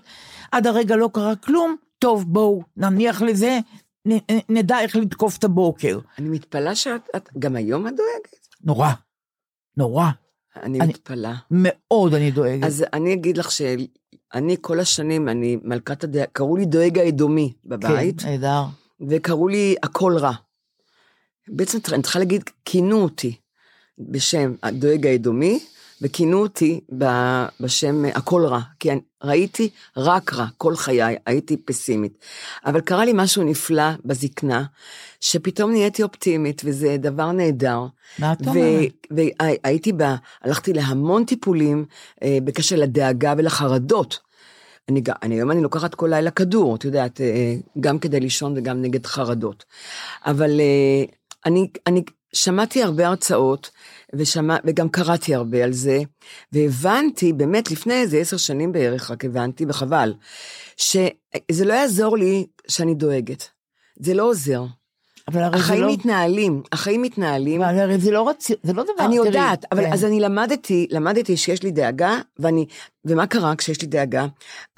עד הרגע לא קרה כלום, טוב בואו נניח לזה, נ- נ- נדע איך לתקוף את הבוקר. אני מתפלאה שאת, את, גם היום את דואגת? נורא, נורא, אני אני- מתפלאה. מאוד אני דואגת. אז אני אגיד לך שאני כל השנים, אני מלכת הדעה, קראו לי דואג האדומי בבית, כן, נהדר. וקראו לי הכל רע. בעצם אני צריכה להגיד, כינו אותי בשם הדואג האדומי, וכינו אותי בשם הכל רע, כי אני ראיתי רק רע כל חיי, הייתי פסימית. אבל קרה לי משהו נפלא בזקנה, שפתאום נהייתי אופטימית, וזה דבר נהדר. מה את אומרת? והייתי בה, הלכתי להמון טיפולים אה, בקשר לדאגה ולחרדות. אני, אני היום אני לוקחת כל לילה כדור, את יודעת, אה, גם כדי לישון וגם נגד חרדות. אבל אה, אני, אני שמעתי הרבה הרצאות, ושמע, וגם קראתי הרבה על זה, והבנתי, באמת לפני איזה עשר שנים בערך, רק הבנתי, וחבל, שזה לא יעזור לי שאני דואגת. זה לא עוזר. אבל הרי זה החיים לא... מתנהלים, החיים מתנהלים. אבל הרי זה לא רצי... זה לא דבר... אני תראי, יודעת, אבל כן. אז אני למדתי, למדתי שיש לי דאגה, ואני, ומה קרה כשיש לי דאגה?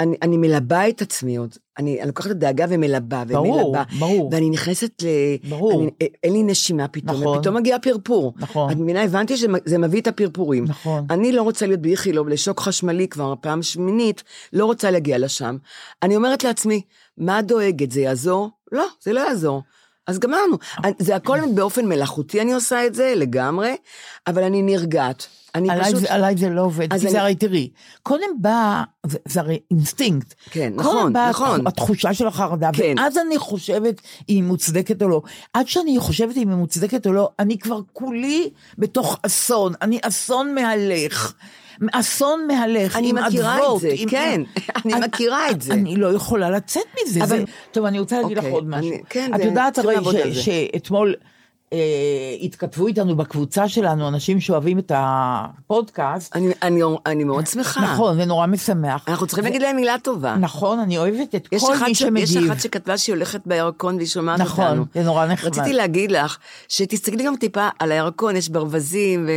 אני, אני מלבה את עצמי עוד, אני, אני לוקחת את הדאגה ומלבה, ברור, ומלבה, ברור. ואני נכנסת ל... ברור. אני, אין לי נשימה פתאום, נכון. ופתאום מגיע פרפור. נכון. את מבינה, הבנתי שזה מביא את הפרפורים. נכון. אני לא רוצה להיות באיכילוב לשוק חשמלי כבר פעם שמינית, לא רוצה להגיע לשם. אני אומרת לעצמי, מה דואגת, זה יעזור? לא, זה לא יעזור. אז גמרנו. זה הכל באופן מלאכותי אני עושה את זה לגמרי, אבל אני נרגעת. אני עליי, פשוט... זה, עליי זה לא עובד, כי אני- זה הרי תראי, קודם בא, זה, זה הרי אינסטינקט. כן, קודם נכון, באה נכון. התחושה של החרדה, כן. ואז אני חושבת אם היא מוצדקת או לא. עד שאני חושבת אם היא מוצדקת או לא, אני כבר כולי בתוך אסון, אני אסון מהלך. אסון מהלך, אני עם מכירה את אדוות, זה, עם- כן, אני מכירה את זה. אני לא יכולה לצאת מזה. אבל- זה, טוב, אני רוצה להגיד לך אוקיי, עוד משהו. אני- כן, את יודעת הרי ש-. שאתמול אה, התכתבו איתנו בקבוצה שלנו, אנשים שאוהבים את הפודקאסט. אני, אני, אני מאוד שמחה. נכון, זה נורא משמח. אנחנו צריכים להגיד להם מילה טובה. נכון, אני אוהבת את כל מי ש- שמגיב. יש אחת שכתבה שהיא הולכת בירקון והיא שומעת נכון, אותנו. זה נורא נחמד. רציתי להגיד לך, שתסתכלי גם טיפה על הירקון, יש ברווזים,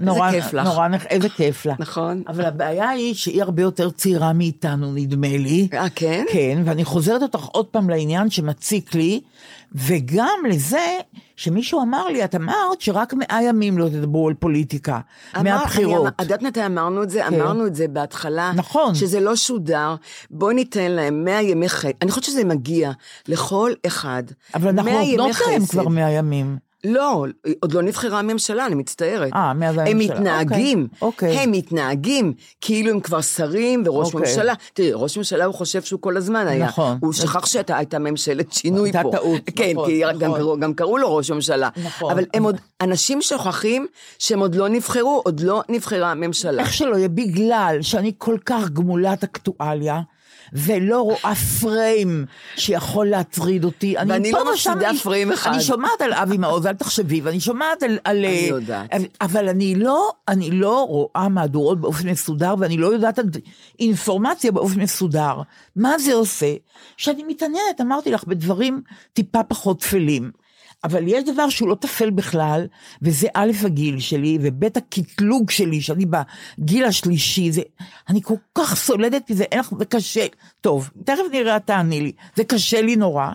נורא, ואיזה כיף לך. נורא, איזה כיף לה. נכון. אבל הבעיה היא שהיא הרבה יותר צעירה מאיתנו, נדמה לי. אה, כן? כן, ואני חוזרת אותך עוד פעם לעניין שמציק לי, וגם לזה שמישהו אמר לי, את אמרת שרק מאה ימים לא תדברו על פוליטיקה, אמר- מהבחירות. אמר- את יודעת מתי אמרנו את זה? אמרנו את זה בהתחלה. נכון. שזה לא שודר. בואי ניתן להם 100 ימי חסד. אני חושבת שזה מגיע לכל אחד. אבל אנחנו 100 ימי נותנות להם חסד. כבר מאה ימים. לא, עוד לא נבחרה הממשלה, אני מצטערת. אה, מאז הם הממשלה. מתנהגים, אוקיי. הם מתנהגים כאילו הם כבר שרים וראש אוקיי. ממשלה. תראי, ראש ממשלה הוא חושב שהוא כל הזמן היה. נכון. הוא שכח שהייתה הייתה ממשלת שינוי הייתה פה. טעות, כן, נכון, כי נכון. גם קראו- גם קראו לו ראש ממשלה. נכון. אבל הם עוד, אנשים שוכחים שהם עוד לא נבחרו, עוד לא נבחרה ממשלה. איך שלא יהיה, בגלל שאני כל כך גמולת אקטואליה, ולא רואה פריים שיכול להטריד אותי. אני ואני לא מפסידה פריים אחד. אני שומעת על אבי מעוז, אל תחשבי, ואני שומעת על... על אני אה, יודעת. אבל אני לא, אני לא רואה מהדורות באופן מסודר, ואני לא יודעת אינפורמציה באופן מסודר. מה זה עושה? שאני מתעניינת, אמרתי לך, בדברים טיפה פחות טפלים. אבל יש דבר שהוא לא טפל בכלל, וזה א' הגיל שלי, וב' הקטלוג שלי, שאני בגיל השלישי, זה, אני כל כך סולדת מזה, אין לך, זה קשה. טוב, תכף נראה, תעני לי, זה קשה לי נורא.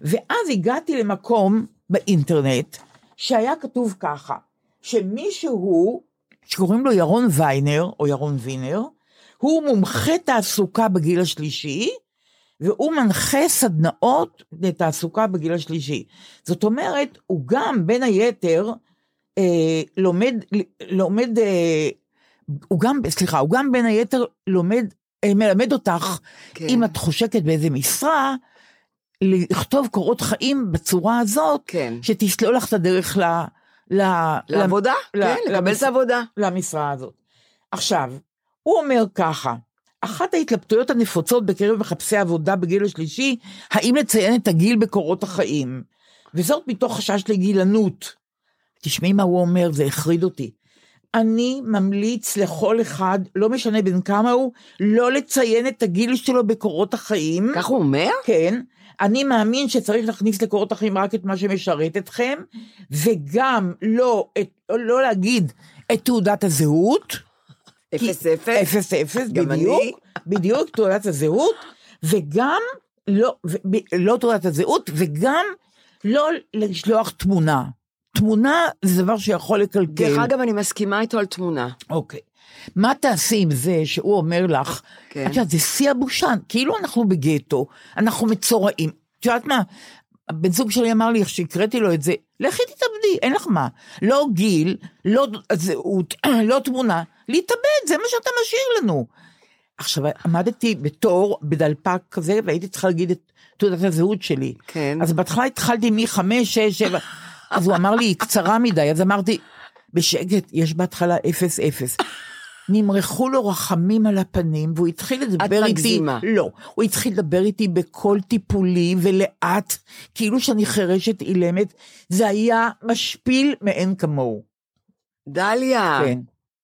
ואז הגעתי למקום באינטרנט, שהיה כתוב ככה, שמישהו, שקוראים לו ירון ויינר, או ירון וינר, הוא מומחה תעסוקה בגיל השלישי, והוא מנחה סדנאות לתעסוקה בגיל השלישי. זאת אומרת, הוא גם, בין היתר, אה, לומד, לומד, אה, הוא גם, סליחה, הוא גם בין היתר לומד, אה, מלמד אותך, כן. אם את חושקת באיזה משרה, לכתוב קורות חיים בצורה הזאת, כן. שתסלול לך את הדרך ל... ל לעבודה? ל- כן, לקבל למש- את העבודה. למשרה הזאת. עכשיו, הוא אומר ככה, אחת ההתלבטויות הנפוצות בקרב מחפשי עבודה בגיל השלישי, האם לציין את הגיל בקורות החיים, וזאת מתוך חשש לגילנות. תשמעי מה הוא אומר, זה החריד אותי. אני ממליץ לכל אחד, לא משנה בין כמה הוא, לא לציין את הגיל שלו בקורות החיים. כך הוא אומר? כן. אני מאמין שצריך להכניס לקורות החיים רק את מה שמשרת אתכם, וגם לא, את, לא להגיד את תעודת הזהות. אפס אפס. אפס אפס, בדיוק. בדיוק תעודת הזהות, וגם לא, לא תעודת הזהות, וגם לא לשלוח תמונה. תמונה זה דבר שיכול לקלקל. דרך אגב, אני מסכימה איתו על תמונה. אוקיי. מה תעשי עם זה שהוא אומר לך, כן. את יודעת, זה שיא הבושה, כאילו אנחנו בגטו, אנחנו מצורעים. את יודעת מה, הבן זוג שלי אמר לי, איך שהקראתי לו את זה, לכי תתאבדי, אין לך מה. לא גיל, לא זהות, לא תמונה, להתאבד, זה מה שאתה משאיר לנו. עכשיו, עמדתי בתור, בדלפק כזה, והייתי צריכה להגיד את תעודת הזהות שלי. כן. אז בהתחלה התחלתי מחמש, שש, שבע, אז הוא אמר לי, היא קצרה מדי, אז אמרתי, בשקט, יש בהתחלה אפס אפס. נמרחו לו רחמים על הפנים, והוא התחיל לדבר איתי, מגזימה. לא, הוא התחיל לדבר איתי בקול טיפולי ולאט, כאילו שאני חירשת אילמת, זה היה משפיל מאין כמוהו. דליה, כן,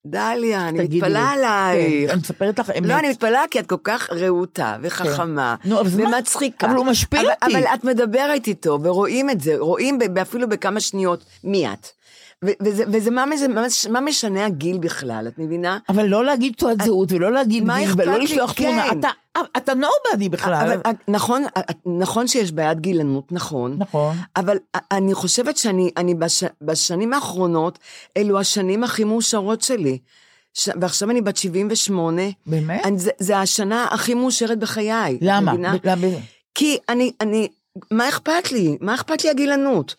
דליה, אני מתפלאה לי. עלייך. כן, אני מספרת לך אמת. לא, אני מתפלאה כי את כל כך רהוטה וחכמה, נו, אבל מה? ומצחיקה. אבל הוא משפיל אבל- אותי. אבל את מדברת איתו, ורואים את זה, רואים אפילו בכמה שניות מי את. וזה, וזה מה, מה, מה משנה הגיל בכלל, את מבינה? אבל לא להגיד תעודת זהות ולא להגיד גיל ולא? לשלוח תמונה, כן. אתה, אתה נובדי בכלל. אבל, נכון, נכון שיש בעיית גילנות, נכון. נכון. אבל אני חושבת שאני אני בש, בשנים האחרונות, אלו השנים הכי מאושרות שלי. ש, ועכשיו אני בת 78. באמת? אני, זה, זה השנה הכי מאושרת בחיי. למה? למה? כי אני, אני, מה אכפת לי? מה אכפת לי הגילנות?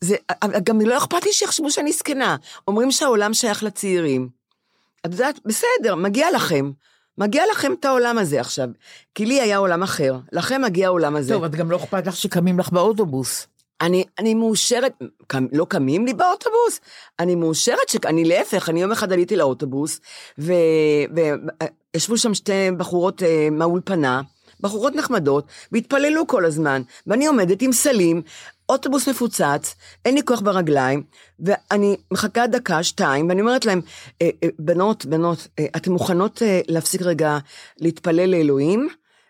זה, גם לא אכפת לי שיחשבו שאני זקנה. אומרים שהעולם שייך לצעירים. את יודעת, בסדר, מגיע לכם. מגיע לכם את העולם הזה עכשיו. כי לי היה עולם אחר, לכם מגיע העולם הזה. טוב, את גם לא אכפת לך שקמים לך באוטובוס. אני, אני מאושרת, קם, לא קמים לי באוטובוס? אני מאושרת שאני להפך, אני יום אחד עליתי לאוטובוס, וישבו שם שתי בחורות אה, מהאולפנה, בחורות נחמדות, והתפללו כל הזמן. ואני עומדת עם סלים, אוטובוס מפוצץ, אין לי כוח ברגליים, ואני מחכה דקה, שתיים, ואני אומרת להם, "אה, אה, בנות, בנות, אה, אתן מוכנות להפסיק רגע להתפלל לאלוהים?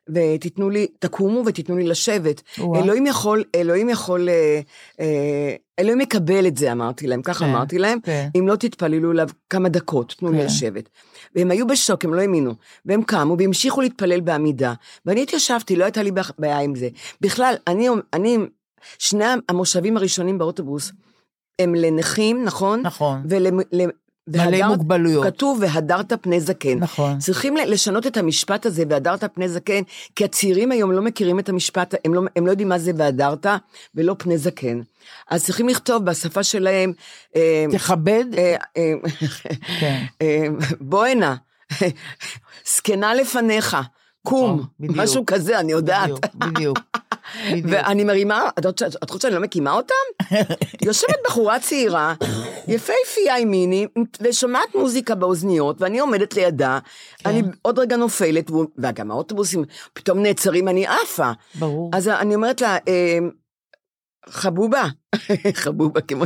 ותיתנו לי, תקומו ותיתנו לי לשבת. וואו. אלוהים יכול, אלוהים יכול, אה, אה, אלוהים יקבל את זה, אמרתי להם, ככה כן, אמרתי להם, כן. אם לא תתפללו אליו כמה דקות, תנו לי כן. לשבת. והם היו בשוק, הם לא האמינו. והם קמו והמשיכו להתפלל בעמידה. ואני התיישבתי, לא הייתה לי בעיה- עם זה. בכלל, אני, אני, שני המושבים הראשונים באוטובוס הם לנכים, נכון? נכון. ול, בעלי והדרת- מוגבלויות. כתוב והדרת פני זקן. נכון. צריכים לשנות את המשפט הזה, והדרת פני זקן, כי הצעירים היום לא מכירים את המשפט, הם לא, הם לא יודעים מה זה והדרת ולא פני זקן. אז צריכים לכתוב בשפה שלהם, אה, תכבד, אה, אה, כן. אה, בוא הנה, זקנה לפניך, קום, נכון. משהו כזה, אני יודעת. בדיוק, בדיוק. ואני מרימה, את רוצה- חושבת שאני לא מקימה אותם? יושבת בחורה צעירה, יפהפייה עם מיני, ושומעת מוזיקה באוזניות, ואני עומדת לידה, כן. אני עוד רגע נופלת, וגם האוטובוסים פתאום נעצרים, אני עפה. ברור. אז אני אומרת לה, אה, חבובה, חבובה כמו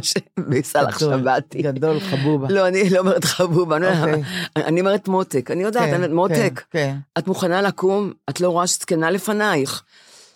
גדול, שבתי. גדול, חבובה. לא, אני לא אומרת חבובה, אני אומרת- אוקיי. מותק, אני יודעת, כן, אני אומרת, מותק, כן. את מוכנה לקום? את לא רואה שזקנה לפנייך.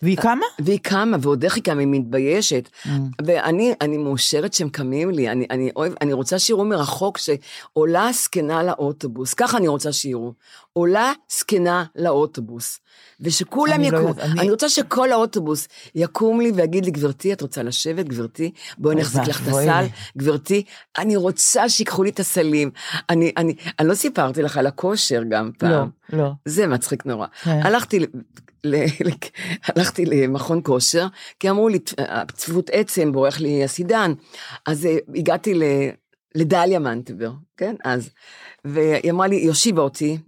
והיא קמה? והיא קמה, ועוד איך היא קמה, היא מתביישת. Mm. ואני אני מאושרת שהם קמים לי, אני, אני, אוהב, אני רוצה שיראו מרחוק שעולה זקנה לאוטובוס, ככה אני רוצה שיראו. עולה זקנה לאוטובוס. ושכולם אני לא יקומו. יודעת, אני... אני- אני רוצה שכל האוטובוס יקום לי ויגיד לי, גברתי, את רוצה לשבת, גברתי? בואי נחזיק לך את הסל. גברתי. אני רוצה שיקחו לי את הסלים. אני, אני, אני לא סיפרתי לך על הכושר גם לא, פעם. לא. זה מצחיק נורא. כן. הלכתי, הלכתי למכון כושר, כי אמרו לי, צפיפות עצם, בורח לי הסידן. אז אה, הגעתי ל- לדליה מנטבר, כן? אז, והיא אמרה לי, היא הושיבה אותי,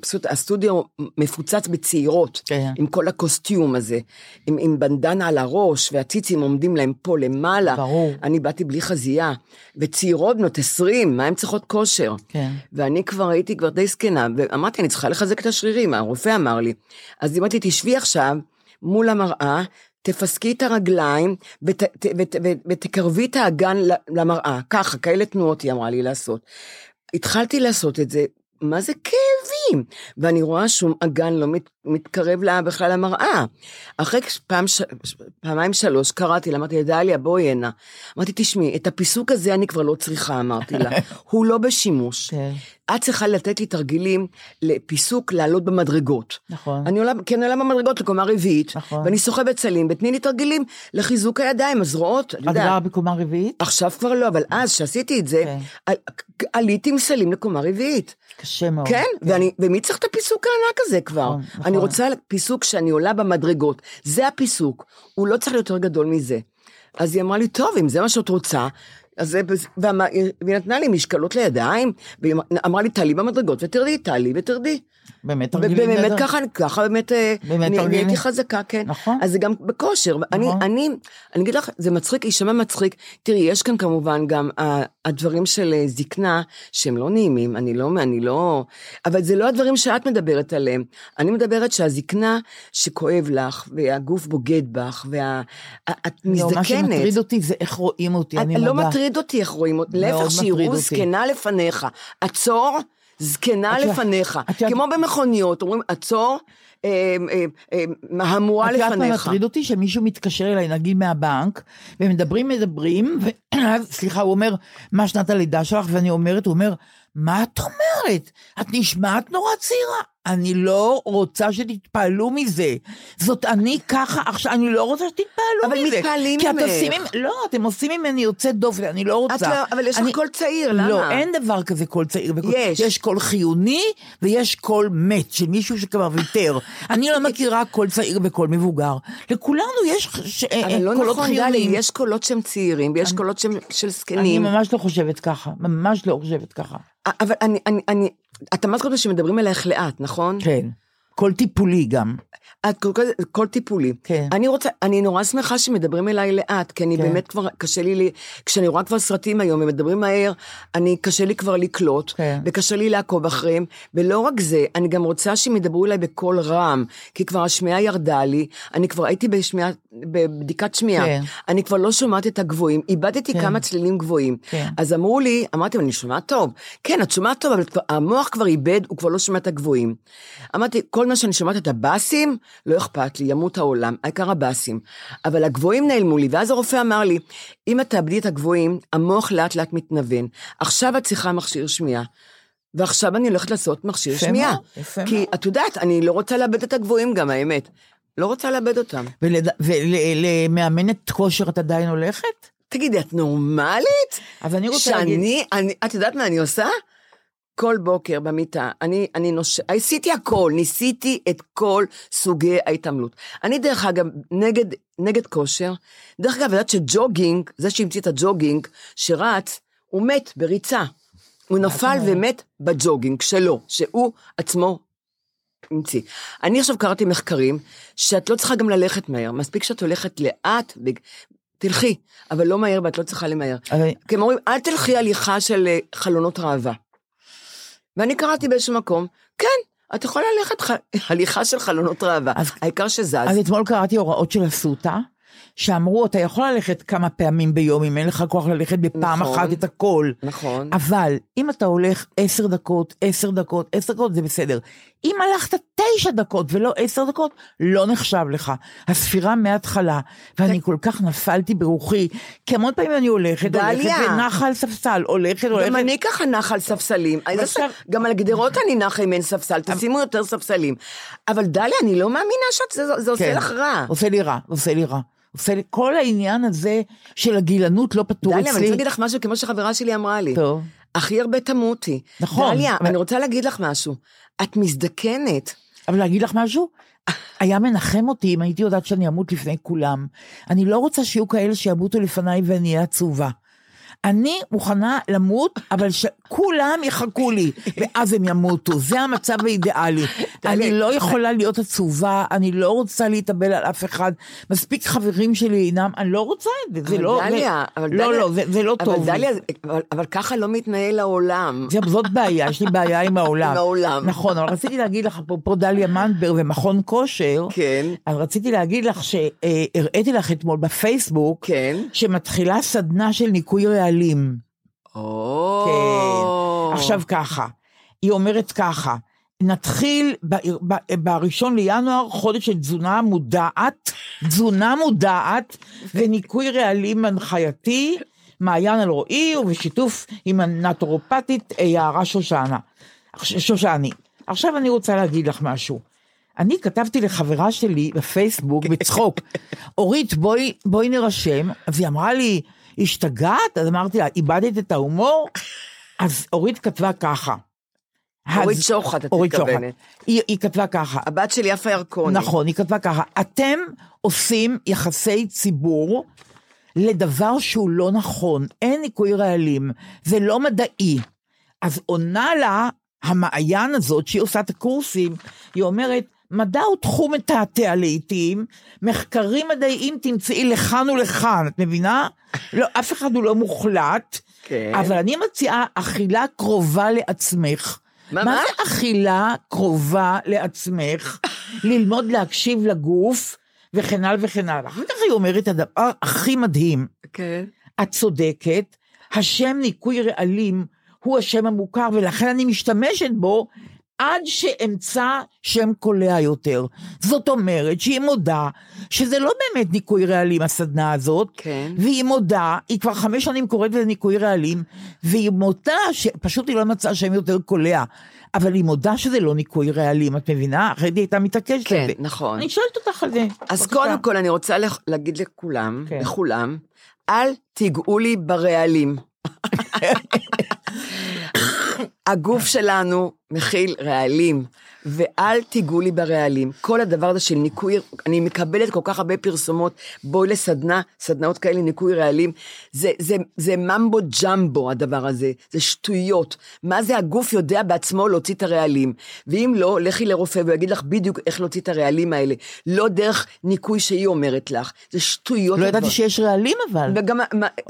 פשוט הסטודיו מפוצץ בצעירות, כן. עם כל הקוסטיום הזה, עם, עם בנדנה על הראש, והציצים עומדים להם פה למעלה. ברור. אני באתי בלי חזייה, וצעירות בנות 20, מה הן צריכות כושר? כן. ואני כבר הייתי כבר די זקנה, ואמרתי, אני צריכה לחזק את השרירים, הרופא אמר לי. אז אמרתי, תשבי עכשיו מול המראה, תפסקי את הרגליים ות, ת, ות, ות, ותקרבי את האגן למראה, ככה, כאלה תנועות היא אמרה לי לעשות. התחלתי לעשות את זה, מה זה כאבים? ואני רואה שום אגן לא מת, מתקרב לה בכלל למראה. אחרי פעם, ש, פעמיים שלוש קראתי לה, אמרתי לה, דליה, בואי הנה. אמרתי, תשמעי, את הפיסוק הזה אני כבר לא צריכה, אמרתי לה. הוא לא בשימוש. כן. את צריכה לתת לי תרגילים לפיסוק לעלות במדרגות. נכון. אני עולה, כן עולה במדרגות לקומה רביעית, נכון. ואני סוחבת סלים, ותני לי תרגילים לחיזוק הידיים, הזרועות, את את יודעת. גרה בקומה רביעית? עכשיו כבר לא, אבל אז, כשעשיתי את זה, כן. על- עליתי עם סלים לקומה רביעית. קשה מאוד. כן, ואני, ומי צריך את הפיסוק הענק הזה כבר? נכון, נכון. אני רוצה פיסוק שאני עולה במדרגות, זה הפיסוק, הוא לא צריך להיות יותר גדול מזה. אז היא אמרה לי, טוב, אם זה מה שאת רוצה, אז והיא נתנה לי משקלות לידיים, והיא אמרה לי, תעלי במדרגות ותרדי, תעלי ותרדי. באמת תרגילים ובאמת נהדר. ככה, ככה באמת, אה, באמת אני, אני תרגילים. הייתי חזקה, כן. נכון. אז זה גם בכושר. אני, נכון. אני, אני אגיד לך, זה מצחיק, יישמע מצחיק. תראי, יש כאן כמובן גם ה- הדברים של אה, זקנה, שהם לא נעימים, אני לא, אני לא, אבל זה לא הדברים שאת מדברת עליהם. אני מדברת שהזקנה שכואב לך, והגוף בוגד בך, ואת לא, מה מזדקנת. שמטריד אותי זה איך רואים אותי, אני לא מודה. מטריד אותי איך רואים אותי, להפך, שיראו. זקנה לפניך. עצור, זקנה את לפניך. את כמו במכוניות, אומרים, עצור, אה, אה, אה, מהמורה את יודעת מה לפניך. מטריד אותי? שמישהו מתקשר אליי, נגיד מהבנק, ומדברים, מדברים, ואז, סליחה, הוא אומר, מה שנת הלידה שלך? ואני אומרת, הוא אומר, מה את אומרת? את נשמעת נורא צעירה. אני לא רוצה שתתפעלו מזה. זאת אני ככה, עכשיו, אני לא רוצה שתתפעלו אבל מזה. מתפעלים כי את ממך. עושים, לא, אתם עושים ממני יוצאת דופן, אני לא רוצה. לא, אבל יש לך אני- קול צעיר, למה? לא, אין דבר כזה קול צעיר. וקול- יש. יש קול חיוני ויש קול מת של מישהו שכבר ויתר. אני לא מכירה קול צעיר וקול מבוגר. לכולנו יש ש- אה, אבל לא נכון, דלי, חיוניים. יש קולות שהם צעירים, ויש קולות שהם של אני זקנים. ממש לא חושבת ככה, ממש לא חושבת ככה. אבל אני, אני, אני, את אמרת קודם שמדברים אלייך לאט, נכון? כן. קול טיפולי גם. את כל, כל, כל טיפולי. כן. אני רוצה, אני נורא שמחה שמדברים אליי לאט, כי אני כן. באמת כבר, קשה לי, לי- כשאני רואה כבר סרטים היום, הם מדברים מהר, אני, קשה לי כבר לקלוט, כן. וקשה לי לעקוב אחריהם, ולא רק זה, אני גם רוצה שהם ידברו אליי בקול רם, כי כבר השמיעה ירדה לי, אני כבר הייתי בשמיעה, בבדיקת שמיעה, כן. אני כבר לא שומעת את הגבוהים, איבדתי כן. כמה צלילים גבוהים. כן. אז אמרו לי, אמרתי, אני שומעת טוב. כן, את שומעת טוב, אבל המוח כבר איבד, הוא כבר לא שומע את הגבוהים. אמרתי, כל מה שאני שומעת את הבאסים, לא אכפת לי, ימות העולם, העיקר הבאסים. אבל הגבוהים נעלמו לי, ואז הרופא אמר לי, אם את תאבדי את הגבוהים, המוח לאט לאט מתנוון. עכשיו את צריכה מכשיר שמיעה. ועכשיו אני הולכת לעשות מכשיר שמיעה. יפה כי. את יודעת, אני לא רוצה לאבד את הגבוהים גם, האמת. לא רוצה לאבד אותם. ולמאמנת כושר את עדיין הולכת? תגידי, את נורמלית? אז אני רוצה להגיד... שאני, אני, את יודעת מה אני עושה? כל בוקר במיטה, אני, אני נוש... עשיתי הכל, ניסיתי את כל סוגי ההתעמלות. אני דרך אגב, נגד, נגד כושר, דרך אגב, יודעת שג'וגינג, זה שהמציא את הג'וגינג, שרץ, הוא מת בריצה. הוא נפל? ומת בג'וגינג שלו, שהוא עצמו המציא. אני עכשיו קראתי מחקרים, שאת לא צריכה גם ללכת מהר, מספיק שאת הולכת לאט. תלכי, אבל לא מהר ואת לא צריכה למהר. אבל- כי הם אומרים, אל תלכי הליכה של אה, חלונות ראווה. ואני קראתי באיזשהו מקום, כן, את יכולה ללכת ח... הליכה של חלונות ראווה, אז- העיקר שזז. אז אתמול קראתי הוראות של אסותא, שאמרו, אתה יכול ללכת כמה פעמים ביום, אם אין לך כוח ללכת בפעם נכון. אחת את הכל. נכון. אבל אם אתה הולך עשר דקות, עשר דקות, עשר דקות, זה בסדר. אם הלכת תשע דקות ולא עשר דקות, לא נחשב לך. הספירה מההתחלה, ואני כל כך נפלתי ברוחי, כי המון פעמים אני הולכת, הולכת. ונחה על ספסל, הולכת, הולכת. גם אני ככה נחה על ספסלים. גם על גדרות אני נחה אם אין ספסל, תשימו יותר ספסלים. אבל דליה, אני לא מאמינה שזה זה עושה כן. לך רע. עושה לי רע, עושה לי רע. עושה לי, כל העניין הזה של הגילנות לא פתור דליה, אבל אני אצלי. רוצה להגיד לך משהו כמו שחברה שלי אמרה לי. טוב. הכי הרבה תמותי. נכון, דליה, אבל- אני רוצה להגיד לך משהו. את מזדקנת. אבל להגיד לך משהו? היה מנחם אותי אם הייתי יודעת שאני אמות לפני כולם. אני לא רוצה שיהיו כאלה שימותו לפניי ואני אהיה עצובה. אני מוכנה למות, אבל שכולם יחכו לי, ואז הם ימותו. זה המצב האידיאלי. אני לא יכולה להיות עצובה, אני לא רוצה להתאבל על אף אחד. מספיק חברים שלי אינם, אני לא רוצה את זה. זה אבל לא... דליה, זה- אבל לא, דליה- לא, זה- זה לא טוב. אבל לי. דליה, אבל, אבל ככה לא מתנהל העולם. זה- זאת בעיה, יש לי בעיה עם העולם. עם העולם. נכון, אבל רציתי להגיד לך, אפרופו דליה מנבר ומכון כושר, כן. אז רציתי להגיד לך שהראיתי לך אתמול בפייסבוק, כן. שמתחילה סדנה של ניקוי רעלים. או. כן. עכשיו ככה, היא אומרת ככה, נתחיל בראשון לינואר חודש של תזונה מודעת, תזונה מודעת וניקוי רעלים הנחייתי, מעיין אלרועי ובשיתוף עם הנטורופטית אה, יערה שושנה, שושני. עכשיו אני רוצה להגיד לך משהו. אני כתבתי לחברה שלי בפייסבוק בצחוק, אורית בואי, בואי נירשם, אז היא אמרה לי, השתגעת? אז אמרתי לה, איבדת את ההומור? אז אורית כתבה ככה. אורית אז- שוחט, את. מתכוונת. היא, היא כתבה ככה, הבת של יפה ירקוני. נכון, היא כתבה ככה, אתם עושים יחסי ציבור לדבר שהוא לא נכון, אין ניקוי רעלים, זה לא מדעי. אז עונה לה המעיין הזאת, שהיא עושה את הקורסים, היא אומרת, מדע הוא תחום מתעתע לעיתים, מחקרים מדעיים תמצאי לכאן ולכאן, את מבינה? לא, אף אחד הוא לא מוחלט, כן. אבל אני מציעה אכילה קרובה לעצמך. מה, מה? זה אכילה קרובה לעצמך? ללמוד להקשיב לגוף, וכן הלאה וכן הלאה. אחר כך היא אומרת הדבר הכי מדהים, כן. את צודקת, השם ניקוי רעלים הוא השם המוכר, ולכן אני משתמשת בו עד שאמצא שם קולע יותר. זאת אומרת שהיא מודה שזה לא באמת ניקוי רעלים הסדנה הזאת, כן. והיא מודה, היא כבר חמש שנים קוראת לזה ניקוי רעלים, והיא מודה שפשוט היא לא מצאה שם יותר קולע, אבל היא מודה שזה לא ניקוי רעלים, את מבינה? אחרת היא הייתה מתעקשת כן, על זה. נכון. אני שואלת אותך על זה. אז. קודם כל אני רוצה להגיד לכולם, כן. לכולם, אל תיגעו לי ברעלים. הגוף שלנו מכיל רעלים, ואל תיגעו לי ברעלים. כל הדבר הזה של ניקוי, אני מקבלת כל כך הרבה פרסומות, בואי לסדנה, סדנאות כאלה, ניקוי רעלים, זה, זה, זה ממבו ג'מבו הדבר הזה, זה שטויות. מה זה הגוף יודע בעצמו להוציא את הרעלים, ואם לא, לכי לרופא והוא יגיד לך בדיוק איך להוציא את הרעלים האלה, לא דרך ניקוי שהיא אומרת לך, זה שטויות. לא ידעתי. שיש רעלים אבל. וגם,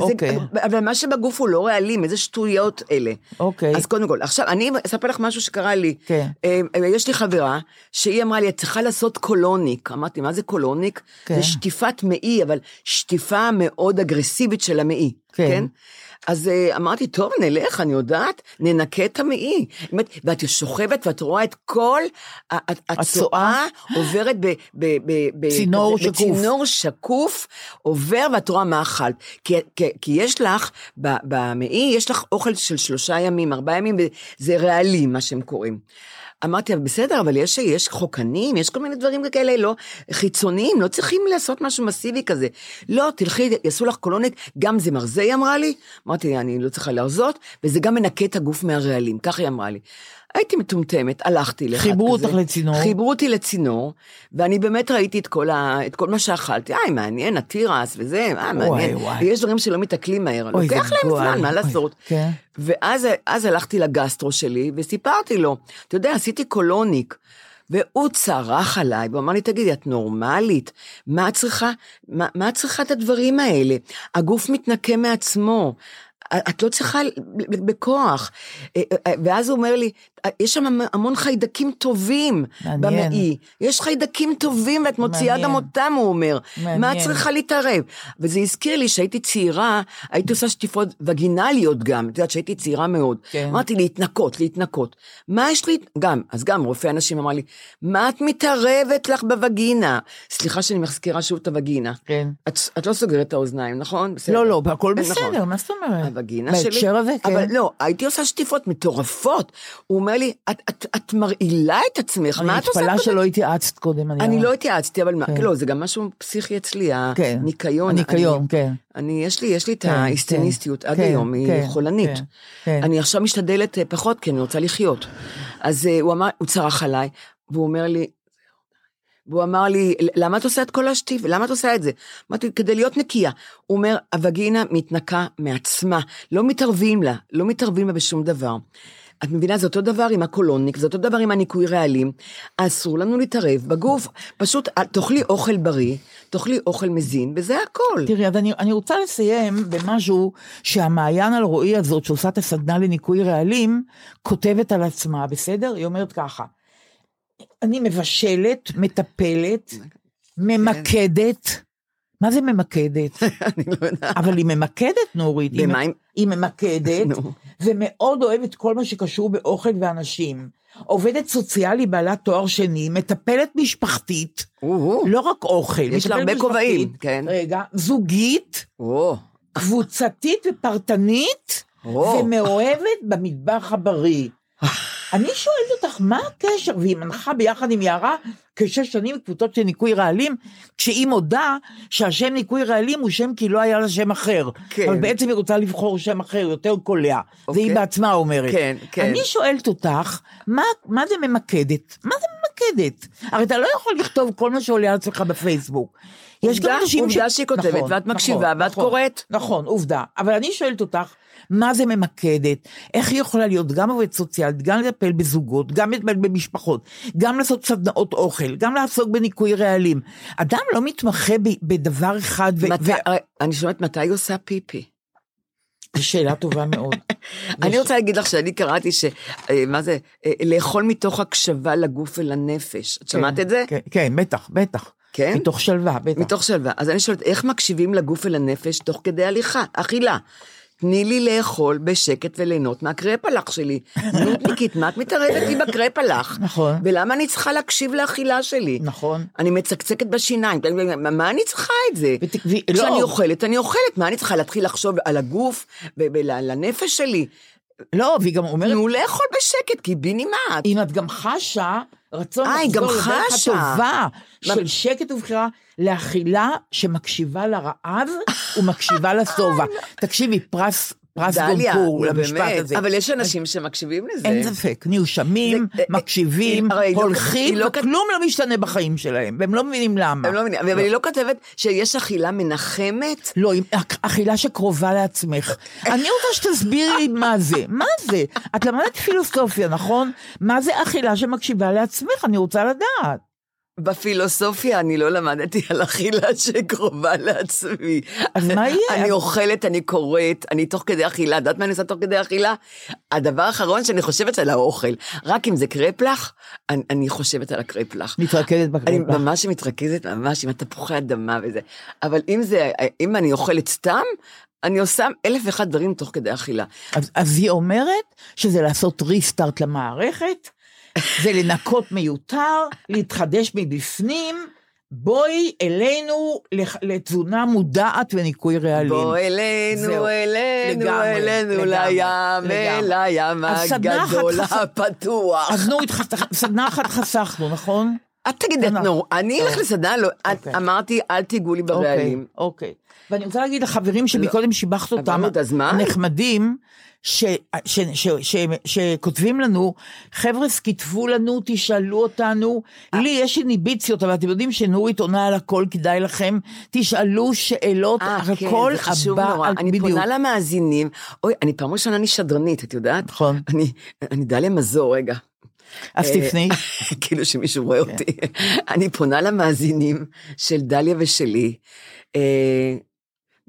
אוקיי. זה, אבל מה שבגוף הוא לא רעלים, איזה שטויות אלה. אוקיי. אז קודם כל, עכשיו, אני אספר לך משהו שקרה לי. כן. אה, אה, יש לי חברה, שהיא אמרה לי, את צריכה לעשות colonic. אמרתי, מה זה colonic? כן. זה שטיפת מעי, אבל שטיפה מאוד אגרסיבית של המעי. כן. כן? אז אה, אמרתי, טוב, נלך, אני יודעת, ננקה את המעי. ואת שוכבת ואת רואה את כל הצואה עוברת ב... ב- ב- ב- צינור כזה- שקוף. בצינור שקוף, עובר ואת רואה מה אכלת. כי, כי, כי יש לך, במעי, יש לך אוכל של שלושה ימים, ארבעה ימים, וזה רעלים, מה שהם קוראים. אמרתי, בסדר, אבל יש, יש חוקנים, יש כל מיני דברים כאלה, לא חיצוניים, לא צריכים לעשות משהו מסיבי כזה. לא, תלכי, יעשו לך קולוניק, גם זה מרזה, היא אמרה לי. אמרתי, אני לא צריכה להרזות, וזה גם מנקה את הגוף מהרעלים, ככה היא אמרה לי. הייתי מטומטמת, הלכתי לאחד כזה. חיברו אותך לצינור. חיברו אותי לצינור, ואני באמת ראיתי את כל, ה, את כל מה שאכלתי. איי, מעניין, התירס וזה, אה, מעניין. וואי. ויש דברים שלא מתעכלים מהר, אוי, לוקח להם גועל. זמן, מה אוי, לעשות? כן. ואז אז הלכתי לגסטרו שלי, וסיפרתי לו, אתה יודע, עשיתי קולוניק. והוא צרח עליי, והוא אמר לי, תגידי, את נורמלית? מה את צריכה, מה, מה את צריכה את הדברים האלה? הגוף מתנקה מעצמו. את לא צריכה בכוח. ואז הוא אומר לי, יש שם המון חיידקים טובים מעניין. במעי. יש חיידקים טובים ואת מוציאה מעניין. גם אותם, הוא אומר. מעניין. מה את צריכה להתערב? וזה הזכיר לי שהייתי צעירה, הייתי עושה שטיפות וגינליות גם, את יודעת שהייתי צעירה מאוד. כן. אמרתי להתנקות, להתנקות. מה יש לי, גם, אז גם רופא אנשים אמר לי, מה את מתערבת לך בווגינה? סליחה שאני מזכירה שוב את הווגינה. כן. את, את לא סוגרת את האוזניים, נכון? בסדר. לא, לא, הכל נכון. בסדר, מה זאת אומרת? הווגינה שלי. בהקשר הזה, כן. אבל לא, הייתי עושה שטיפות מטורפות. הוא אומר לי, את, את, את מרעילה את עצמך, אני מה את עושה? מתפלאה כזה?" שלא התייעצת קודם. אני אמרה. לא התייעצתי, אבל מה, כן. לא, זה גם משהו פסיכי אצלי, כן. הניקיון. הניקיון, אני- כן. אני, יש לי, יש לי את כן, ההיסטניסטיות כן, עד כן, היום, היא כן, חולנית. כן, כן. אני עכשיו משתדלת אה, פחות, כי אני רוצה לחיות. אז אה, הוא אמר, הוא צרח עליי, והוא אומר לי, והוא אמר לי, למה את עושה את כל השטיף? למה את עושה את זה? אמרתי, כדי להיות נקייה. הוא אומר, הווגינה מתנקה מעצמה, לא מתערבים לה, לא מתערבים לה בשום דבר. את מבינה, זה אותו דבר עם הקולוניק, זה אותו דבר עם הניקוי רעלים. אסור לנו להתערב בגוף. פשוט תאכלי אוכל בריא, תאכלי אוכל מזין, וזה הכל. תראי, אז אני, אני רוצה לסיים במשהו שהמעיין על רועי הזאת, שעושה את הסדנה לניקוי רעלים, כותבת על עצמה, בסדר? היא אומרת ככה, אני מבשלת, מטפלת, ממקדת, מה זה ממקדת? אני לא יודעת. אבל היא ממקדת, נורית. במה היא- היא ממקדת. ומאוד אוהבת כל מה שקשור באוכל ואנשים. עובדת סוציאלי בעלת תואר שני, מטפלת משפחתית, לא רק אוכל. יש לה הרבה כובעים. כן. רגע, זוגית, קבוצתית ופרטנית, או. ומאוהבת במטבח הבריא. אני שואלת אותך, מה הקשר? והיא מנחה ביחד עם יערה כשש שנים קבוצות של ניקוי רעלים, כשהיא מודה שהשם ניקוי רעלים הוא שם כי לא היה לה שם אחר. כן. אבל בעצם היא רוצה לבחור שם אחר, יותר קולע. זה אוקיי. היא בעצמה אומרת. כן, כן. אני שואלת אותך, מה, מה זה ממקדת? מה זה ממקדת? הרי אתה לא יכול לכתוב כל מה שעולה על עצמך בפייסבוק. יש גם אנשים עובדה שהיא כותבת, ואת מקשיבה, ואת קוראת. נכון, עובדה. אבל אני שואלת אותך, מה זה ממקדת? איך היא יכולה להיות גם עובדת סוציאלית, גם לטפל בזוגות, גם לטפל במשפחות, גם לעשות סדנאות אוכל, גם לעסוק בניקוי רעלים. אדם לא מתמחה בדבר אחד, ו- מתי- הרי, אני שומעת מתי היא עושה פיפי. זו שאלה טובה מאוד. אני רוצה להגיד לך שאני קראתי ש... אה, מה זה? אה, לאכול מתוך הקשבה לגוף ולנפש. את שמעת את זה? כן, כן, בטח, בטח. כן? מתוך שלווה, בטח. מתוך שלווה. אז אני שואלת, איך מקשיבים לגוף ולנפש תוך כדי הליכה, אכילה? תני לי לאכול בשקט וליהנות מהקרפלח שלי. נודניקית, מה את מתערבת לי בקרפלח? נכון. ולמה אני צריכה להקשיב לאכילה שלי? נכון. אני מצקצקת בשיניים, מה- אני צריכה את זה? ו- כשאני לא. אוכלת, אני אוכלת, מה אני צריכה להתחיל לחשוב על הגוף ולנפש שלי? לא, והיא גם אומרת, תנו לאכול בשקט, כי בי נמעט. אם את גם חשה רצון אה, לחזור לדרך. הטובה של שקט ובחירה לאכילה שמקשיבה לרעב ומקשיבה לשובע. תקשיבי, פרס, פרס גונקור למשפט הזה. אבל יש אנשים שמקשיבים לזה. אין ספק, נרשמים, זה- מקשיבים, הרי לא- הולכים, לא וכלום לא משתנה בחיים שלהם, והם לא מבינים למה. הם לא מבינים, אבל היא לא כותבת שיש אכילה מנחמת? לא, אכילה שקרובה לעצמך. אני רוצה שתסבירי לי מה זה. מה זה? את למדת פילוסופיה, נכון? מה זה אכילה שמקשיבה לעצמך? אני רוצה לדעת. בפילוסופיה אני לא למדתי על אכילה שקרובה לעצמי. אז מה יהיה? אני אוכלת, אני קוראת, אני תוך כדי אכילה. את יודעת מה אני עושה תוך כדי אכילה? הדבר האחרון שאני חושבת על האוכל. רק אם זה קרפלח, אני, אני חושבת על הקרפלח. מתרכזת אני בקרבה. ממש מתרכזת, ממש עם התפוחי אדמה וזה. אבל אם זה, אם אני אוכלת סתם, אני עושה אלף ואחד דברים תוך כדי אכילה. אז, אז היא אומרת שזה לעשות ריסטארט למערכת, זה לנקות מיותר, להתחדש מבפנים. בואי אלינו לתזונה מודעת וניקוי רעלים. בוא אלינו, זהו. אלינו, לגמרי, אלינו, לגמרי, לים. אל הים הגדול חס- הפתוח. אז נו, סדנה אחת חסכנו, נכון? את תגידי. נו, אני אלך טוב. לסדנה, לא, אוקיי. אמרתי, אל תיגעו לי ברעלים. אוקיי, אוקיי. ואני רוצה להגיד לחברים שמקודם שיבחת אותם? נחמדים, ש- ש- ש- ש- שכותבים לנו, חבר'ה, כתבו לנו, תשאלו אותנו, לי יש איניביציות, אבל אתם יודעים שנורית עונה על הכל, כדאי לכם, תשאלו שאלות, אה, הכל כן, חשוב הבא. על- אני בדיוק. פונה למאזינים, אוי, אני פעם ראשונה אני שדרנית, את יודעת? נכון. אני, אני דליה מזור, רגע. אז אה, תפני. כאילו שמישהו רואה כן. אותי. אני פונה למאזינים של דליה ושלי.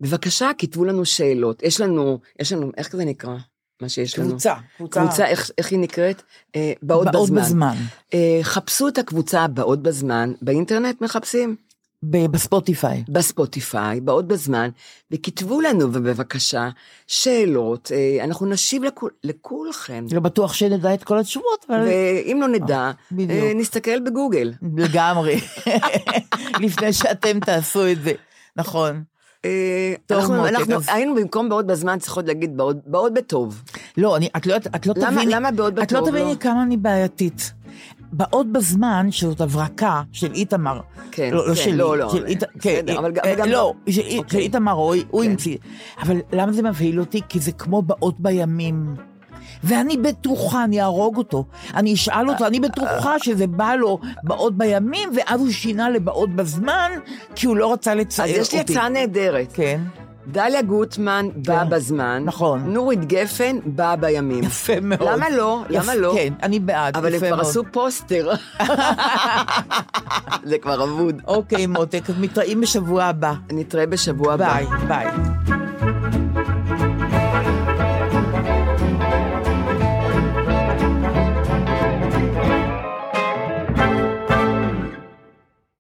בבקשה, כתבו לנו שאלות. יש לנו, יש לנו, איך זה נקרא? מה שיש לנו. קבוצה, קבוצה. קבוצה, איך, איך היא נקראת? אה, באות באות בזמן. בזמן. אה, חפשו את הקבוצה באות בזמן, באינטרנט מחפשים, ב- בספוטיפיי. בספוטיפיי, באות בזמן, וכתבו לנו בבקשה שאלות, אה, אנחנו נשיב לכול, לכולכם. לא בטוח שנדע את כל התשובות, אבל ואם לא נדע, בדיוק. אה, נסתכל בגוגל. לגמרי. לפני שאתם תעשו את זה. נכון. אה, אנחנו, אנחנו היינו במקום בעוד בזמן צריכות להגיד בעוד, בעוד בטוב. לא, אני, את לא, את לא למה- תביני, למה בעוד את לא בטוב תביני לא? כמה אני בעייתית. בעוד בזמן, שזאת הברקה של איתמר, כן, לא, לא כן, שלי, לא, לא, של אית- בסדר, כן, אבל גם- וגם- לא, של אוקיי. של איתמר הוא כן. המציא, אבל למה זה מבהיל אותי? כי זה כמו באות בימים. ואני בטוחה, אני אהרוג אותו. אני אשאל אותו, אני בטוחה שזה בא לו באות בימים, ואז הוא שינה לבאות בזמן, כי הוא לא רצה לצייר אז אותי. יש לי הצעה נהדרת. כן, דליה גוטמן באה בזמן, נכון. נורית גפן באה בימים. יפה מאוד. למה לא? למה יפ- לא? כן, אני בעד, אבל הם כבר מאוד. עשו פוסטר. זה כבר אבוד. אוקיי, מותק, אז מתראים בשבוע הבא. נתראה בשבוע הבא. ביי, ביי.